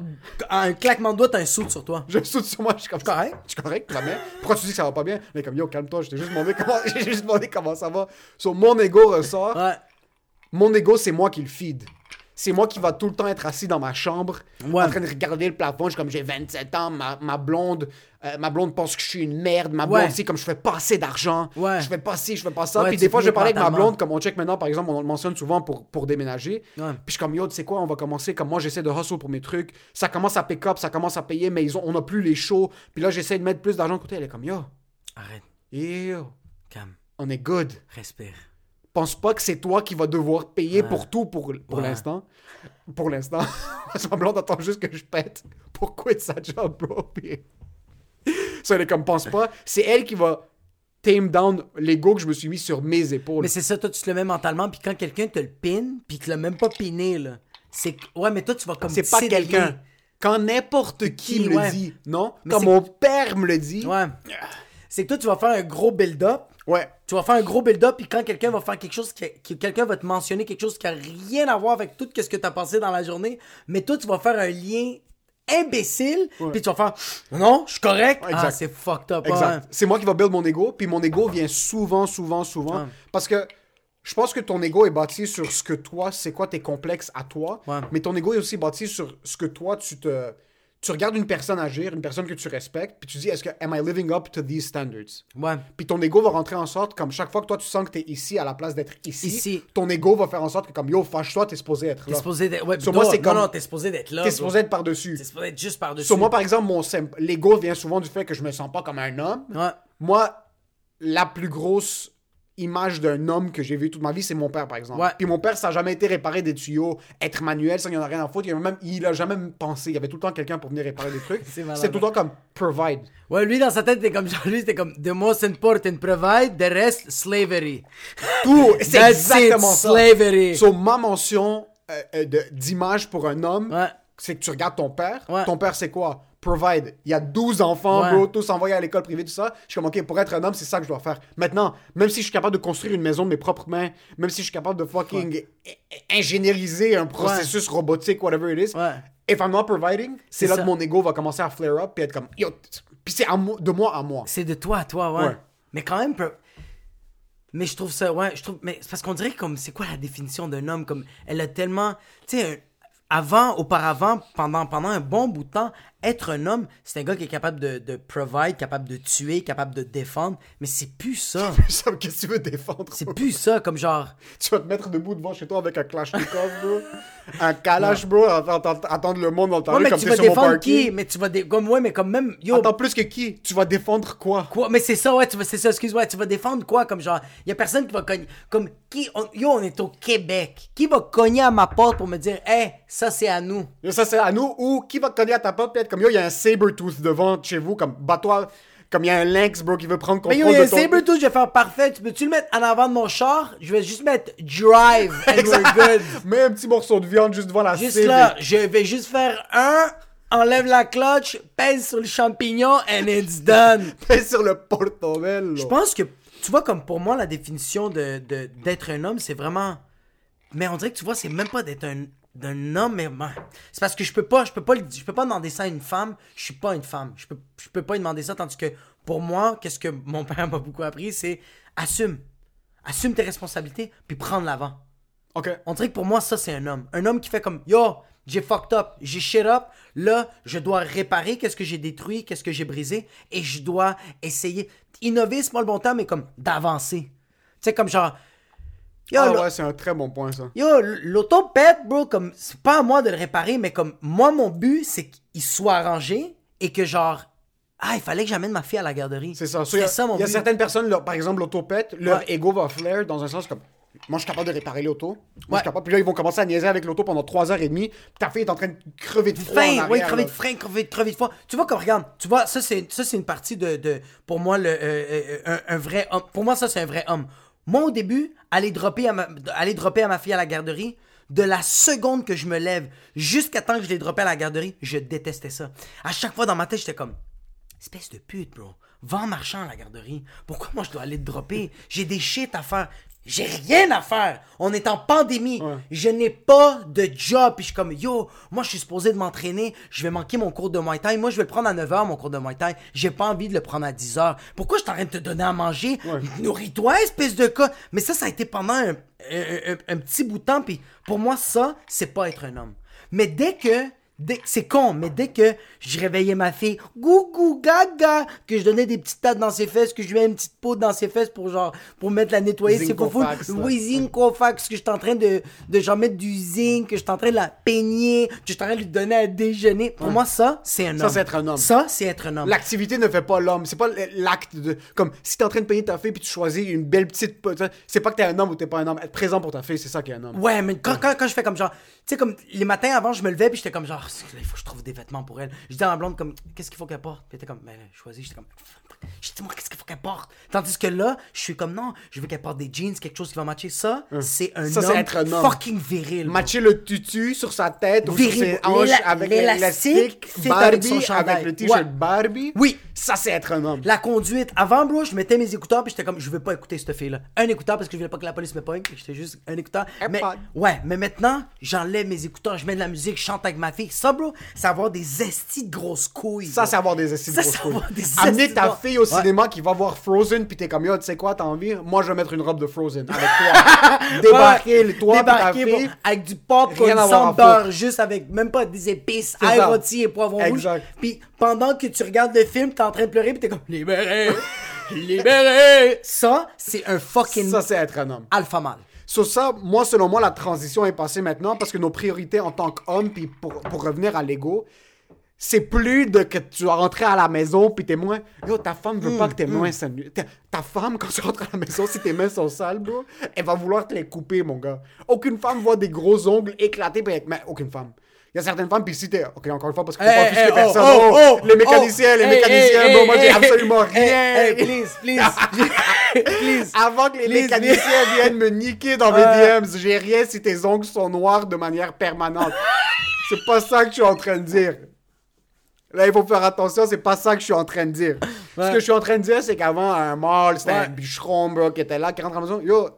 un claquement de doigts, t'as un saut sur toi. Je saute sur moi, je suis comme correct? Je suis correct, va bien. Pourquoi tu dis que ça va pas bien? Mais comme yo, calme-toi, je t'ai juste demandé comment, j'ai juste demandé comment ça va. Sur mon ego ressort. Ouais. Mon ego, c'est moi qui le feed. C'est moi qui va tout le temps être assis dans ma chambre, Ouais. en train de regarder le plafond. Je suis comme j'ai 27 ans, ma, ma blonde, euh, ma blonde pense que je suis une merde. Ma blonde, Ouais. c'est comme je fais pas assez d'argent. Ouais. Je fais pas ci, je fais pas ça. Puis des fois, je parler avec ma blonde, comme on check maintenant, par exemple, on le mentionne souvent pour, pour déménager. Puis je suis comme yo, tu sais quoi, on va commencer. Comme moi, j'essaie de hustle pour mes trucs. Ça commence à pick up, ça commence à payer, mais ils ont, on a plus les shows. Puis là, j'essaie de mettre plus d'argent de côté. Elle est comme yo, Arrête, yo, calme, on est good respire. Pense pas que c'est toi qui vas devoir payer Ouais. pour tout pour, pour Ouais. l'instant. Pour l'instant. Blonde attend juste que je pète pour quitter sa job, bro? Puis... Ça, elle est comme, pense pas. C'est elle qui va tame down l'ego que je me suis mis sur mes épaules. Mais c'est ça, toi, tu te le mets mentalement, puis quand quelqu'un te le pine, puis qu'il l'a même pas piné, là, c'est Ouais, mais toi, tu vas comme. C'est pas quelqu'un. Quand n'importe qui, Qui, me ouais. le dit, non? Mais Quand mon père me le dit, Ouais. C'est que toi, tu vas faire un gros build-up. Ouais. Tu vas faire un gros build-up, puis quand quelqu'un va faire quelque chose, quelqu'un va te mentionner quelque chose qui a rien à voir avec tout ce que tu as passé dans la journée, mais toi, tu vas faire un lien imbécile, puis tu vas faire non, je suis correct. Ouais, ah, c'est fucked up. C'est moi qui va build mon ego, puis mon ego vient souvent, souvent, souvent. Ouais. Parce que je pense que ton ego est bâti sur ce que toi, c'est quoi tes complexes à toi. Ouais. Mais ton ego est aussi bâti sur ce que toi, tu te. Tu regardes une personne agir, une personne que tu respectes, puis tu dis, est-ce que am I living up to these standards? Ouais. Puis ton ego va rentrer en sorte, comme chaque fois que toi tu sens que t'es ici à la place d'être ici, Ici. ton ego va faire en sorte que comme yo, fâche-toi, t'es supposé être T'es là. supposé d'être. Ouais, non, moi, c'est non, comme- non, t'es supposé d'être là. T'es supposé être par-dessus. T'es supposé être juste par-dessus. Sur moi, par exemple, mon sim- l'ego vient souvent du fait que je me sens pas comme un homme. Ouais. Moi, la plus grosse image d'un homme que j'ai vu toute ma vie, c'est mon père, par exemple. Puis mon père, ça n'a jamais été réparer des tuyaux, être manuel, ça, il n'y en a rien à foutre. Il a, même, il a jamais pensé. Il y avait tout le temps quelqu'un pour venir réparer des trucs. C'est tout le temps comme provide. Ouais, lui, dans sa tête, c'était comme genre, lui, c'était comme The most important provide, the rest, slavery. Tout, c'est exactement it, ça. slavery. So, ma mention euh, euh, d'image pour un homme, Ouais. c'est que tu regardes ton père. Ouais. Ton père, c'est quoi? Provide. Il y a 12 enfants, Ouais. bro, tous envoyés à l'école privée, tout ça. Je suis comme, OK, pour être un homme, c'est ça que je dois faire. Maintenant, même si je suis capable de construire une maison de mes propres mains, même si je suis capable de fucking i- ingénieriser un processus robotique, whatever it is, Ouais. if I'm not providing, c'est là ça. que mon ego va commencer à flare up puis être comme, yo, puis c'est de moi à moi. C'est de toi à toi, ouais. Ouais. Mais quand même, mais je trouve ça, ouais, je trouve, mais c'est parce qu'on dirait comme, c'est quoi la définition d'un homme? Comme, elle a tellement, tu sais, avant, auparavant, pendant, pendant un bon bout de temps, être un homme, c'est un gars qui est capable de, de provide, capable de tuer, capable de défendre, mais c'est plus ça. Qu'est-ce que tu veux défendre? C'est plus ça, comme genre, Tu vas te mettre debout devant chez toi avec un Kalashnikov, bro. un Kalash, bro. Attendre le monde dans ta ouais, rue mais comme tu vas sur mon défendre parking. qui? Mais tu vas, dé- comme, ouais, mais comme même, yo, Attends, plus que qui? Tu vas défendre quoi? Quoi? Mais c'est ça, ouais, tu vas, c'est ça, excuse-moi, tu vas défendre quoi? Comme genre, y a personne qui va cogner. Comme, qui, on- yo, on est au Québec. Qui va cogner à ma porte pour me dire, hey, ça c'est à nous? Ça, c'est à nous. Ou qui va te cogner à ta porte, peut-être comme yo, il y a un Sabertooth devant chez vous, comme bats-toi. Comme il y a un Lynx, bro, qui veut prendre Mais contrôle yo, y a un de ton... Sabertooth, je vais faire parfait. Tu peux-tu le mettre en avant de mon char? Je vais juste mettre drive and we're good. Mets un petit morceau de viande juste devant la Juste cible. là, je vais juste faire un, enlève la clutch, pèse sur le champignon and it's done. Pèse sur le portobello. Je pense que, tu vois, comme pour moi, la définition de, de- d'être un homme, c'est vraiment. Mais on dirait que tu vois, c'est même pas d'être un, d'un homme, mais. ben, C'est parce que je peux pas, je peux pas, je peux pas demander ça à une femme. Je suis pas une femme. Je peux, je peux pas lui demander ça, tandis que pour moi, qu'est-ce que mon père m'a beaucoup appris, c'est assume. Assume tes responsabilités, puis prendre l'avant. Ok. On dirait que pour moi, ça, c'est un homme. Un homme qui fait comme Yo, j'ai fucked up, j'ai shit up. Là, je dois réparer qu'est-ce que j'ai détruit, qu'est-ce que j'ai brisé. Et je dois essayer. Innover, c'est pas le bon temps, mais comme d'avancer. Tu sais, comme genre. Yo, Ah ouais, c'est un très bon point, ça. Yo, l'auto pète, bro, comme, c'est pas à moi de le réparer, mais comme, moi, mon but, c'est qu'il soit arrangé et que genre, ah, il fallait que j'amène ma fille à la garderie. C'est ça. C'est ça, mon il y a but. certaines personnes, leur- par exemple, l'autopète, leur Ouais. ego va flare dans un sens comme. Moi, je suis capable de réparer l'auto. Moi, je suis capable. Puis là, ils vont commencer à niaiser avec l'auto pendant 3 heures et demie. Puis ta fille est en train de crever de froid. arrière, oui, crever de frein, crever, crever de froid. Tu vois, comme, regarde, tu vois, ça, c'est, ça, c'est une partie de, de pour moi, le, euh, euh, un, un vrai homme. Pour moi, ça, c'est un vrai homme. Moi, au début, aller dropper à ma, aller dropper à ma fille à la garderie, de la seconde que je me lève jusqu'à temps que je l'ai droppé à la garderie, je détestais ça. À chaque fois dans ma tête, j'étais comme, espèce de pute, bro. Va en marchant à la garderie. Pourquoi moi je dois aller te dropper? J'ai des shit à faire. J'ai rien à faire. On est en pandémie. Je n'ai pas de job. Puis je suis comme, yo, moi je suis supposé de m'entraîner. Je vais manquer mon cours de Muay Thai. Moi je vais le prendre à 9h, mon cours de Muay Thai. J'ai pas envie de le prendre à 10h. Pourquoi je t'arrête de te donner à manger? Nourris-toi, espèce de cas. Mais ça, ça a été pendant un, un- un- un petit bout de temps. Puis pour moi, ça, c'est pas être un homme. Mais dès que c'est con, mais dès que je réveillais ma fille, gougou gaga, que je donnais des petites tates dans ses fesses, que je lui mets une petite poudre dans ses fesses pour genre, pour mettre la nettoyer, c'est pas fou. Oui, Zincofax, que je suis en train de, de genre mettre du zinc, que je suis en train de la peigner, que je suis en train de lui donner à déjeuner. Pour moi, ça, c'est un homme. Ça, c'est être un homme. Ça, c'est être un homme. L'activité ne fait pas l'homme. C'est pas l'acte de. Comme si t'es en train de payer ta fille puis tu choisis une belle petite. C'est pas que t'es un homme ou t'es pas un homme. Être présent pour ta fille, c'est ça qui est un homme. Ouais, mais quand, quand, quand je fais comme genre, tu sais, comme les matins avant, je me levais puis j'étais comme genre, que là, il faut que je trouve des vêtements pour elle. Je dis à ma blonde, comme, qu'est-ce qu'il faut qu'elle porte? Puis elle était comme, ben, choisis. J'étais comme, je dis, moi, qu'est-ce qu'il faut qu'elle porte? Tandis que là, je suis comme, non, je veux qu'elle porte des jeans, quelque chose qui va matcher. Ça, c'est un Ça, c'est homme être un homme. fucking viril. bro. Matcher le tutu sur sa tête ou sur Viril. ses hanches avec l'élastique avec Barbie chandail. avec le t-shirt Ouais. Barbie. Oui. Ça, c'est être un homme. La conduite. Avant, bro, je mettais mes écouteurs, puis j'étais comme, je veux pas écouter cette fille-là. Un écouteur parce que je voulais pas que la police me pogne. J'étais juste un écouteur. Mais, ouais, mais maintenant, j'enlève mes écouteurs, je mets de la musique, je chante avec ma fille. Ça, bro, c'est avoir des estis de grosses couilles. Ça, c'est avoir des estimes Ça, grosses couilles. Amener estis ta de- fille au cinéma qui va voir Frozen, puis t'es comme, yo, tu sais quoi, t'as envie? Moi, je vais mettre une robe de Frozen avec toi. Débarquer, Ouais. toi, puis ta Débarquer, fille. avec du popcorn sans beurre, juste avec même pas des épices, ail rôti et poivron rouge. Puis pendant que tu regardes le film, t'es en train de pleurer, puis t'es comme libéré, libéré. Ça, c'est un fucking Ça, c'est être un homme. alpha mâle. Sur ça, moi, selon moi, la transition est passée maintenant parce que nos priorités en tant qu'homme, puis pour, pour revenir à l'ego, c'est plus de que tu vas rentrer à la maison puis tes mains. Yo, ta femme veut pas que tes mains soient nues. Ta, ta femme, quand tu rentres à la maison, si tes mains sont sales, bro, elle va vouloir te les couper, mon gars. Aucune femme voit des gros ongles éclatés. Mais aucune femme. Il y a certaines femmes, puis si t'es. Ok, encore une fois, parce que faut Hey, pas hey, oh, personne. oh, Oh, oh, les mécaniciens, oh, les hey, mécaniciens, bro, hey, moi, j'ai hey, absolument rien. hey, please, please, please. Avant que les Please, mécaniciens viennent me niquer dans mes DMs, j'ai rien si tes ongles sont noirs de manière permanente. c'est pas ça que je suis en train de dire. Là, il faut faire attention, c'est pas ça que je suis en train de dire. Ce que je suis en train de dire, c'est qu'avant, un mall, c'était Ouais. un bûcheron, bro, qui était là, qui rentre à la maison. Yo,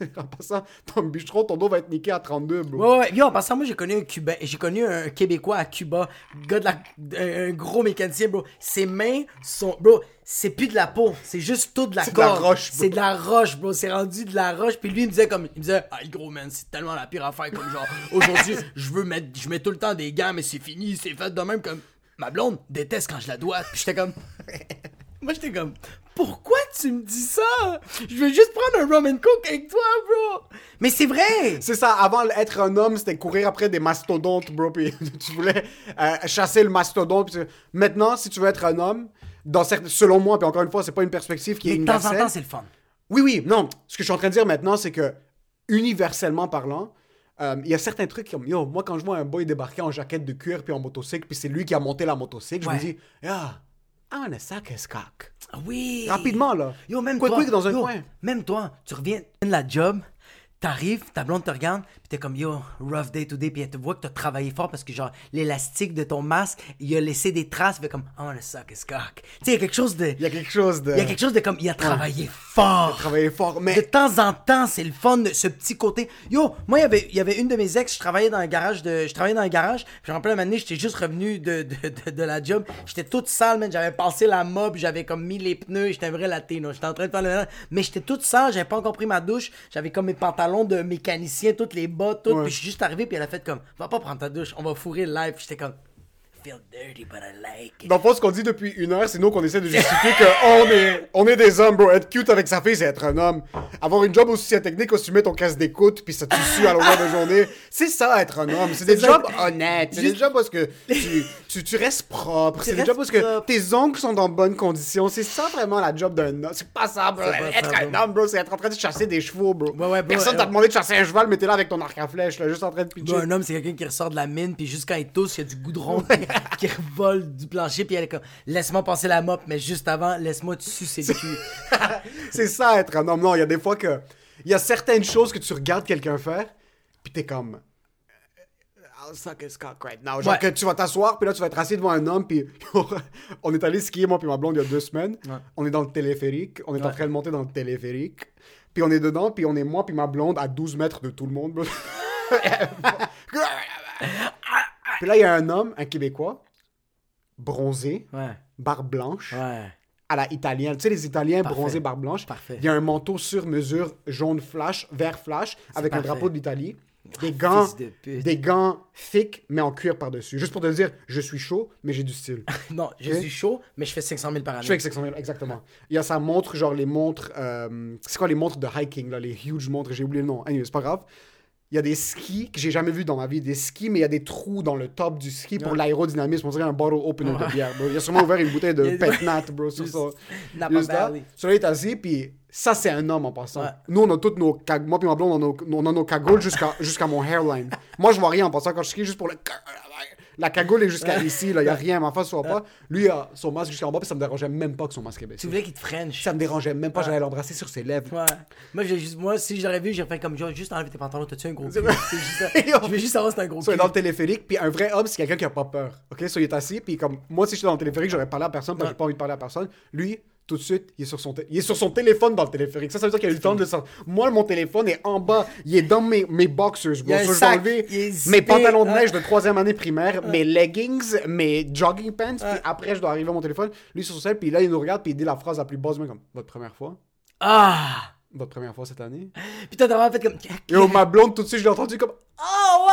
en passant, ton bûcheron, ton dos va être niqué à 32, bro. Ouais, ouais. Yo, en passant, moi, j'ai connu un Cubain, j'ai connu un Québécois à Cuba, gars de la, un, gros mécanicien, bro. Ses mains sont, bro, c'est plus de la peau, c'est juste tout de la C'est de la corde. roche, bro. C'est de la roche, bro. C'est rendu de la roche. Puis lui, il me disait comme, il me disait, ah, gros man, c'est tellement la pire affaire, comme genre, aujourd'hui, je veux mettre, je mets tout le temps des gants, mais c'est fini, c'est fait de même, comme, ma blonde déteste quand je la dois. Puis j'étais comme, moi, j'étais comme, pourquoi tu me dis ça? Je veux juste prendre un rum and coke avec toi, bro. Mais c'est vrai! C'est ça, avant être un homme, c'était courir après des mastodontes, bro, puis tu voulais euh, chasser le mastodonte. puis Maintenant, si tu veux être un homme, dans certains, selon moi, puis encore une fois, c'est pas une perspective qui est Mais de temps en universelle. temps, c'est le fun. Oui, oui, non. Ce que je suis en train de dire maintenant, c'est que, universellement parlant, euh, il y a certains trucs comme, yo, moi, quand je vois un boy débarquer en jaquette de cuir puis en motocycle, puis c'est lui qui a monté la motocycle, je Ouais. me dis, yeah, I wanna suck his cock. Ah Oui. Rapidement, là. Yo, même Quick, toi. quick, dans un yo, coin? Même toi, tu reviens de la job, t'arrives, ta blonde te regarde, t'es comme yo, rough day today, pis elle te voit que t'as travaillé fort parce que genre l'élastique de ton masque, il a laissé des traces, il fait comme oh le suck his cock. Tu sais, il y a quelque chose de. Il y a quelque chose de... Il y a quelque chose de comme il a travaillé fort. Travailler fort, mais... De temps en temps, c'est le fun, ce petit côté. Yo, moi, il y avait, il y avait une de mes ex, je travaillais dans un garage de, je travaillais dans un garage, puis rappelle un moment j'étais juste revenu de, de, de, de la job, j'étais toute sale, man, j'avais passé la mob, j'avais comme mis les pneus, j'étais un vrai latino, j'étais en train de faire le, mais j'étais toute sale, j'avais pas encore pris ma douche, j'avais comme mes pantalons de mécanicien, toutes les tout, Ouais. puis je suis juste arrivé, puis elle a fait comme, va pas prendre ta douche, on va fourrer le live, j'étais comme, feel dirty, but I like it. Dans le fond, ce qu'on dit depuis une heure, c'est nous qu'on essaie de justifier qu'on est, on est des hommes, bro. Être cute avec sa fille, c'est être un homme. Avoir une job aussi technique, assumer ton casse d'écoute, puis ça te suit à longueur de journée, c'est ça, être un homme. C'est des jobs honnêtes. C'est des jobs parce que tu, tu, tu restes propre. C'est des jobs parce que tes ongles sont dans bonnes conditions. C'est ça vraiment la job d'un homme. C'est pas ça, bro. Être ça, un homme, bro, c'est être en train de chasser des chevaux, bro. Ouais, ouais, bro, Personne t'a demandé de chasser un cheval, mais t'es là avec ton arc à flèche, là, juste en train de pitcher. Bro, un homme, c'est quelqu'un qui ressort de la mine, puis juste quand il tousse, il y a du goudron qui revole du plancher, puis elle est comme Laisse-moi passer la mop, mais juste avant, laisse-moi te sucer le cul. C'est ça être un homme. Non, il y a des fois que. Il y a certaines choses que tu regardes quelqu'un faire, puis t'es comme. I'll suck his cock right now. Genre Ouais. que tu vas t'asseoir, puis là tu vas être assis devant un homme, puis on est allé skier, moi puis ma blonde, il y a deux semaines. Ouais. On est dans le téléphérique, on est en train de monter dans le téléphérique, puis on est dedans, puis on est moi puis ma blonde à 12 mètres de tout le monde. puis là, il y a un homme, un Québécois, bronzé, Ouais, barbe blanche ouais. à la italienne. Tu sais, les Italiens Parfait. bronzés, barbe blanche. Parfait. Il y a un manteau sur mesure jaune flash, vert flash, avec un parfait. drapeau de l'Italie. Des gants, de des gants thick, mais en cuir par-dessus. Juste pour te dire, je suis chaud, mais j'ai du style. Non, je Ok? suis chaud, mais je fais 500 000 par année. Je fais avec 600 000, exactement. Il y a sa montre, genre les montres, euh, c'est quoi les montres de hiking, là, les huge montres, j'ai oublié le nom. Anyway, c'est pas grave. Il y a des skis que j'ai jamais vu dans ma vie, des skis, mais il y a des trous dans le top du ski pour Ouais. l'aérodynamisme. On dirait un bottle opener de bière, bro. Il a sûrement ouvert une bouteille de Il y a- pet nat, bro, sur ça. Celui-là est assis, puis ça, c'est un homme en passant. Ouais. Nous, on a toutes nos cag... Moi, puis ma blonde, on a nos, on a nos cagoules jusqu'à jusqu'à mon hairline. Moi, je vois rien en passant quand je skie, juste pour le, La cagoule est jusqu'à ici, là, y a rien, ma face soit pas. Lui, il a son masque jusqu'en bas, puis ça me dérangeait même pas que son masque est Tu baissé. voulais qu'il te french. Ça me dérangeait même pas, j'allais l'embrasser sur ses lèvres. Ouais. Moi, j'ai juste, moi, si j'aurais vu, j'aurais fait comme genre, juste enlever tes pantalons, t'as-tu un gros cul? vrai. C'est juste ça. Je veux juste savoir si t'as un gros il cul. est dans le téléphérique, puis un vrai homme, c'est quelqu'un qui a pas peur. Ok, so, il est assis, puis comme moi, si j'étais dans le téléphérique, j'aurais parlé à personne, parce que j'ai pas envie de parler à personne. Lui, tout de suite, il est sur son, il est sur son téléphone dans le téléphérique. Ça, ça veut dire qu'il a eu le temps de sortir. Moi, mon téléphone est en bas, il est dans mes, mes boxers. So, je est mes pantalons de hein. neige de troisième année primaire, mes leggings, mes jogging pants, puis après, je dois arriver à mon téléphone. Lui, sur son téléphone, puis là, il nous regarde, puis il dit la phrase la plus basse, comme Votre première fois Ah! Votre première fois cette année Putain, t'as vraiment fait comme. Et oh, ma blonde, tout de suite, je l'ai entendu comme Oh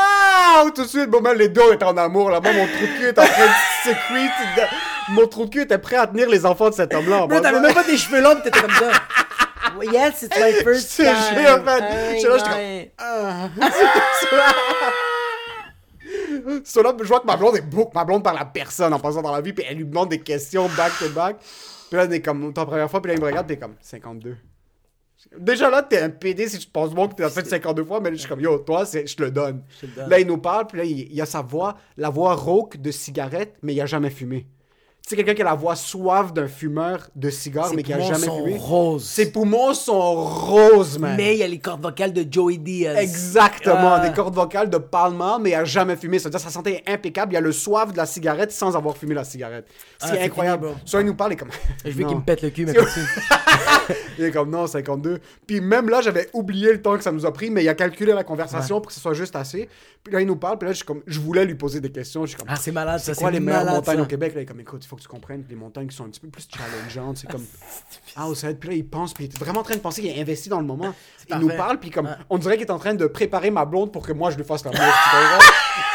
wow Tout de suite, bon, man, les deux étaient en amour là-bas. Mon trou de cul était en train de secrete. Mon trou de cul était prêt à tenir les enfants de cet homme-là. Bro, t'avais même pas des cheveux longs, t'étais comme ça. Yes, it's my first Je te time. jure, man. J'étais là, j'étais aïe. Ah. So là, je vois que ma blonde est beaucoup. Ma blonde parle à personne en passant dans la vie, puis elle lui demande des questions back to back. Puis là, elle est comme, ta première fois, puis là, il me regarde, puis est comme, 52. Déjà là, t'es un PD si tu penses bon que t'as fait 52 fois, mais je suis comme, yo, toi, je te le donne. Je te le donne. Là, il nous parle, puis là, il, il a sa voix, la voix rauque de cigarette, mais il a jamais fumé. Tu sais, quelqu'un qui a la voix suave d'un fumeur de cigare, mais qui a poumons jamais sont fumé. roses. Ses poumons sont roses, man. Mais il y a les cordes vocales de Joey Diaz. Exactement, Ah. des cordes vocales de Palma, mais il a jamais fumé. C'est-à-dire sa santé est impeccable. Il y a le soif de la cigarette sans avoir fumé la cigarette. Ah, C'est incroyable. fini. Soit il nous parle, comme. Je veux Non. qu'il me pète le cul, mais. Il est comme non, 52. Puis même là, j'avais oublié le temps que ça nous a pris, mais il a calculé la conversation pour que ce soit juste assez. Puis là, il nous parle, puis là, je, comme, je voulais lui poser des questions. Je suis comme, Ah, c'est malade, ça. c'est quoi les meilleures montagnes ça. au Québec? Là, il est comme, écoute, il faut que tu comprennes que les montagnes qui sont un petit peu plus challengeantes, c'est comme, ah, au Puis là, il pense, puis il est vraiment en train de penser qu'il a investi dans le moment. Il parfait. nous parle, puis comme, Ouais. on dirait qu'il est en train de préparer ma blonde pour que moi, je lui fasse tu comprends?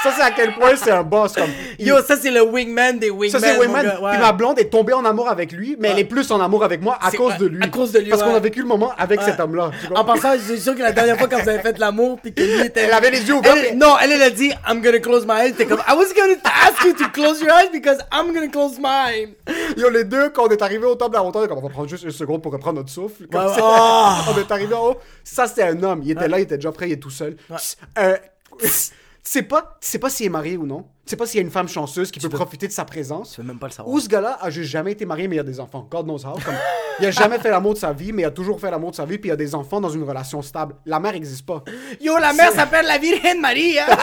ça, c'est à quel point c'est un boss. Comme, il- Yo, ça, c'est le wingman des wingman. ça, c'est ouais. Puis ma blonde est tombée en amour avec lui, mais elle est plus en amour avec moi à cause de lui. à cause de lui, Parce qu'on a vécu le moment avec cet homme-là. En passant, je suis sûr que la dernière fois quand vous avez fait l'amour, puis que lui était. Elle avait les yeux ouverts, non, elle, elle a dit, I'm gonna close my eyes. T'es comme, I was gonna ask you to close your eyes because I'm gonna close mine. Yo, les deux, quand on est arrivé au top de la montagne, comme on va prendre juste une seconde pour reprendre notre souffle. Comme Ouais, ça. ouais. Oh. on est arrivé en haut. Ça, c'est un homme. Il était là, il était déjà prêt, il est tout seul. Euh, tu sais pas, tu sais pas s'il est marié ou non. Tu sais pas s'il y a une femme chanceuse qui peut profiter de sa présence. Tu veux même pas le savoir. Ou ce gars-là a juste jamais été marié, mais il a des enfants. God knows how. Comme, il a jamais fait l'amour de sa vie, mais il a toujours fait l'amour de sa vie, puis il a des enfants dans une relation stable. La mère n'existe pas. Yo, la mère s'appelle la Virgen Maria.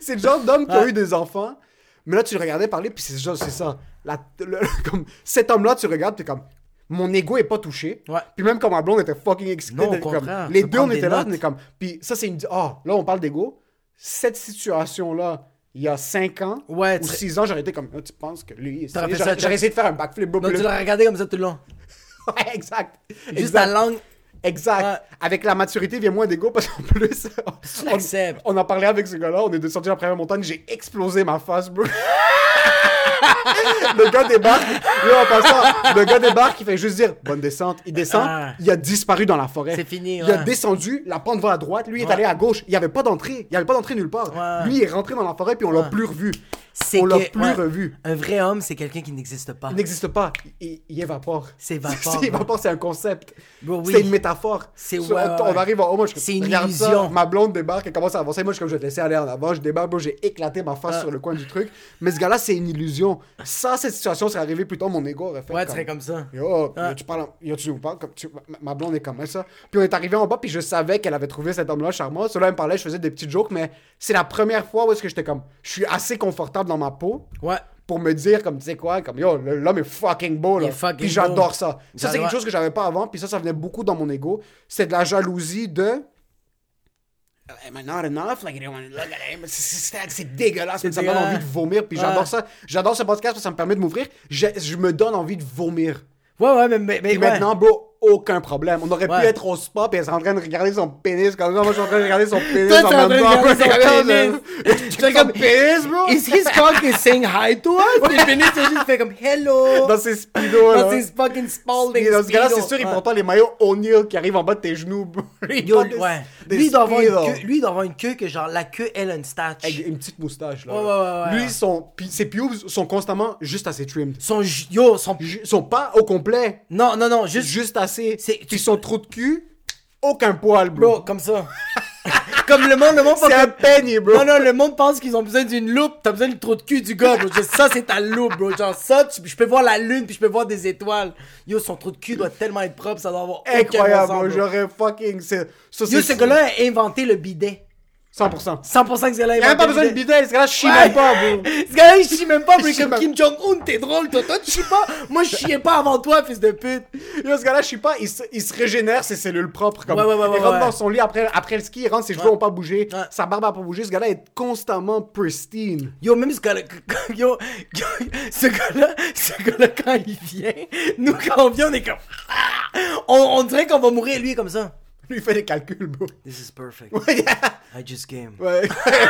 C'est le genre d'homme qui a eu des enfants, mais là, tu le regardais parler, puis c'est genre, c'est ça. La- le- comme, cet homme-là, tu regardes, t'es comme. Mon ego est pas touché. Ouais. Puis même quand ma blonde était fucking excitée, Non, comme- les deux, on était là, on est comme. Puis ça, c'est une. Ah, là, on parle d'ego. Cette situation-là, il y a 5 ans Ouais, ou tu- 6 ans, j'aurais été comme. Ah, tu penses que lui. J'aurais essayé de faire un backflip. bro, puis tu l'as regardé comme ça tout le long. Ouais, exact. Juste exact. ta langue. Exact. Ouais. Avec la maturité vient moins d'ego parce qu'en plus, on, on a parlé avec ce gars-là, on est descendu la première montagne, j'ai explosé ma face, bro. le gars débarque, là, en passant, le gars débarque, il fait juste dire bonne descente. Il descend, Ah. il a disparu dans la forêt. C'est fini, Il a descendu, la pente va à droite, lui est allé à gauche. Il n'y avait pas d'entrée, il n'y avait pas d'entrée nulle part. Lui il est rentré dans la forêt puis on l'a plus revu. C'est On l'a plus ouais. revu. Un vrai homme, c'est quelqu'un qui n'existe pas. Il n'existe pas, il, il évapore. C'est évapore, C'est évapore, c'est un concept. Oui. C'est une métaphore. C'est- ouais, on, ouais, on arrive en haut, moi je C'est une regarde ça, illusion. ma blonde débarque, elle commence à avancer. Moi je suis comme je vais te laisser aller en avant, je débarque, j'ai éclaté ma face Ah. sur le coin du truc. Mais ce gars-là, c'est une illusion. Ça, cette situation serait arrivée plus tôt, mon ego aurait fait. Ouais, comme- serais comme ça. Yo, Ah. yo, tu parles, yo, tu nous parles comme tu- ma, blonde est comme ça. Puis on est arrivé en bas, puis je savais qu'elle avait trouvé cet homme-là charmant. Cela elle me parlait, je faisais des petits jokes, mais c'est la première fois où est-ce que j'étais comme, je suis assez confortable dans ma peau Ouais. pour me dire comme tu sais quoi comme yo l'homme est fucking beau là fucking puis j'adore ça ça c'est quelque chose que j'avais pas avant puis ça ça venait beaucoup dans mon ego c'est de la jalousie de Am I not enough? Like. C'est- dégueulasse, mais ça me donne envie de vomir. Puis j'adore ça. J'adore ce podcast parce que ça me permet de m'ouvrir. Je, je me donne envie de vomir. Ouais, ouais, mais. mais, mais maintenant, bro, aucun problème. On aurait pu Ouais. être au spa puis elle est en train de regarder son pénis comme ça. Moi, je suis en train de regarder son pénis Toi, en t'es en train même de temps. regarder son pénis. J'étais Son comme- pénis, bro! Is his cock is saying hi to us? Les pénis, c'est juste fait comme hello. Dans ses speedos, là. Dans ses fucking Spalding. Et dans ce cas-là, c'est sûr, il Ouais. porte les maillots O'Neill qui arrivent en bas de tes genoux. bro. Il Yo, porte des- ouais. des Lui, il doit avoir une Speedos. queue, lui, il doit avoir une queue que genre la queue, elle a une statue. Avec une petite moustache, là. Ouais, ouais, ouais, ouais. Lui, son, ses pubes sont constamment juste assez trimmed. Son ju- yo, son. Sont pas au complet, Non, non, non, juste. juste C'est- Puis son trou de cul, aucun poil, bro. Bro, comme ça. Comme le monde, le monde pense C'est un penny, bro. Non, non, le monde pense qu'ils ont besoin d'une loupe. T'as besoin du trou de cul du gars, bro. Ça, c'est ta loupe, bro. Genre ça, tu- je peux voir la lune, puis je peux voir des étoiles. Yo, son trou de cul doit tellement être propre, ça doit avoir aucun Incroyable, sens. J'aurais fucking. c'est- Ça, Yo, ce gars-là a inventé le bidet. 100%. 100% que ce gars-là Il a pas besoin de bidet. bidet, ce gars-là, je chie Ouais. même pas, bro. Ce gars-là, il chie même pas, bro. Chie Comme Kim Jong-un, t'es drôle, toi. Toi, tu chies pas. Moi, je chiais pas avant toi, fils de pute. Yo, ce gars-là, je sais pas, il se, il se régénère ses cellules propres. Comme, Ouais, ouais, il rentre dans son lit après, après le ski, il rentre, ses cheveux ont pas bougé, sa barbe a pas bougé. Ce gars-là est constamment pristine. Yo, même ce gars-là, yo, yo, ce gars-là, ce gars-là, quand il vient, nous, quand on vient, on est comme, Ah! on, on dirait qu'on va mourir, lui, comme ça. Lui, il fait des calculs, bro. This is perfect. Ouais. I just came. Ouais.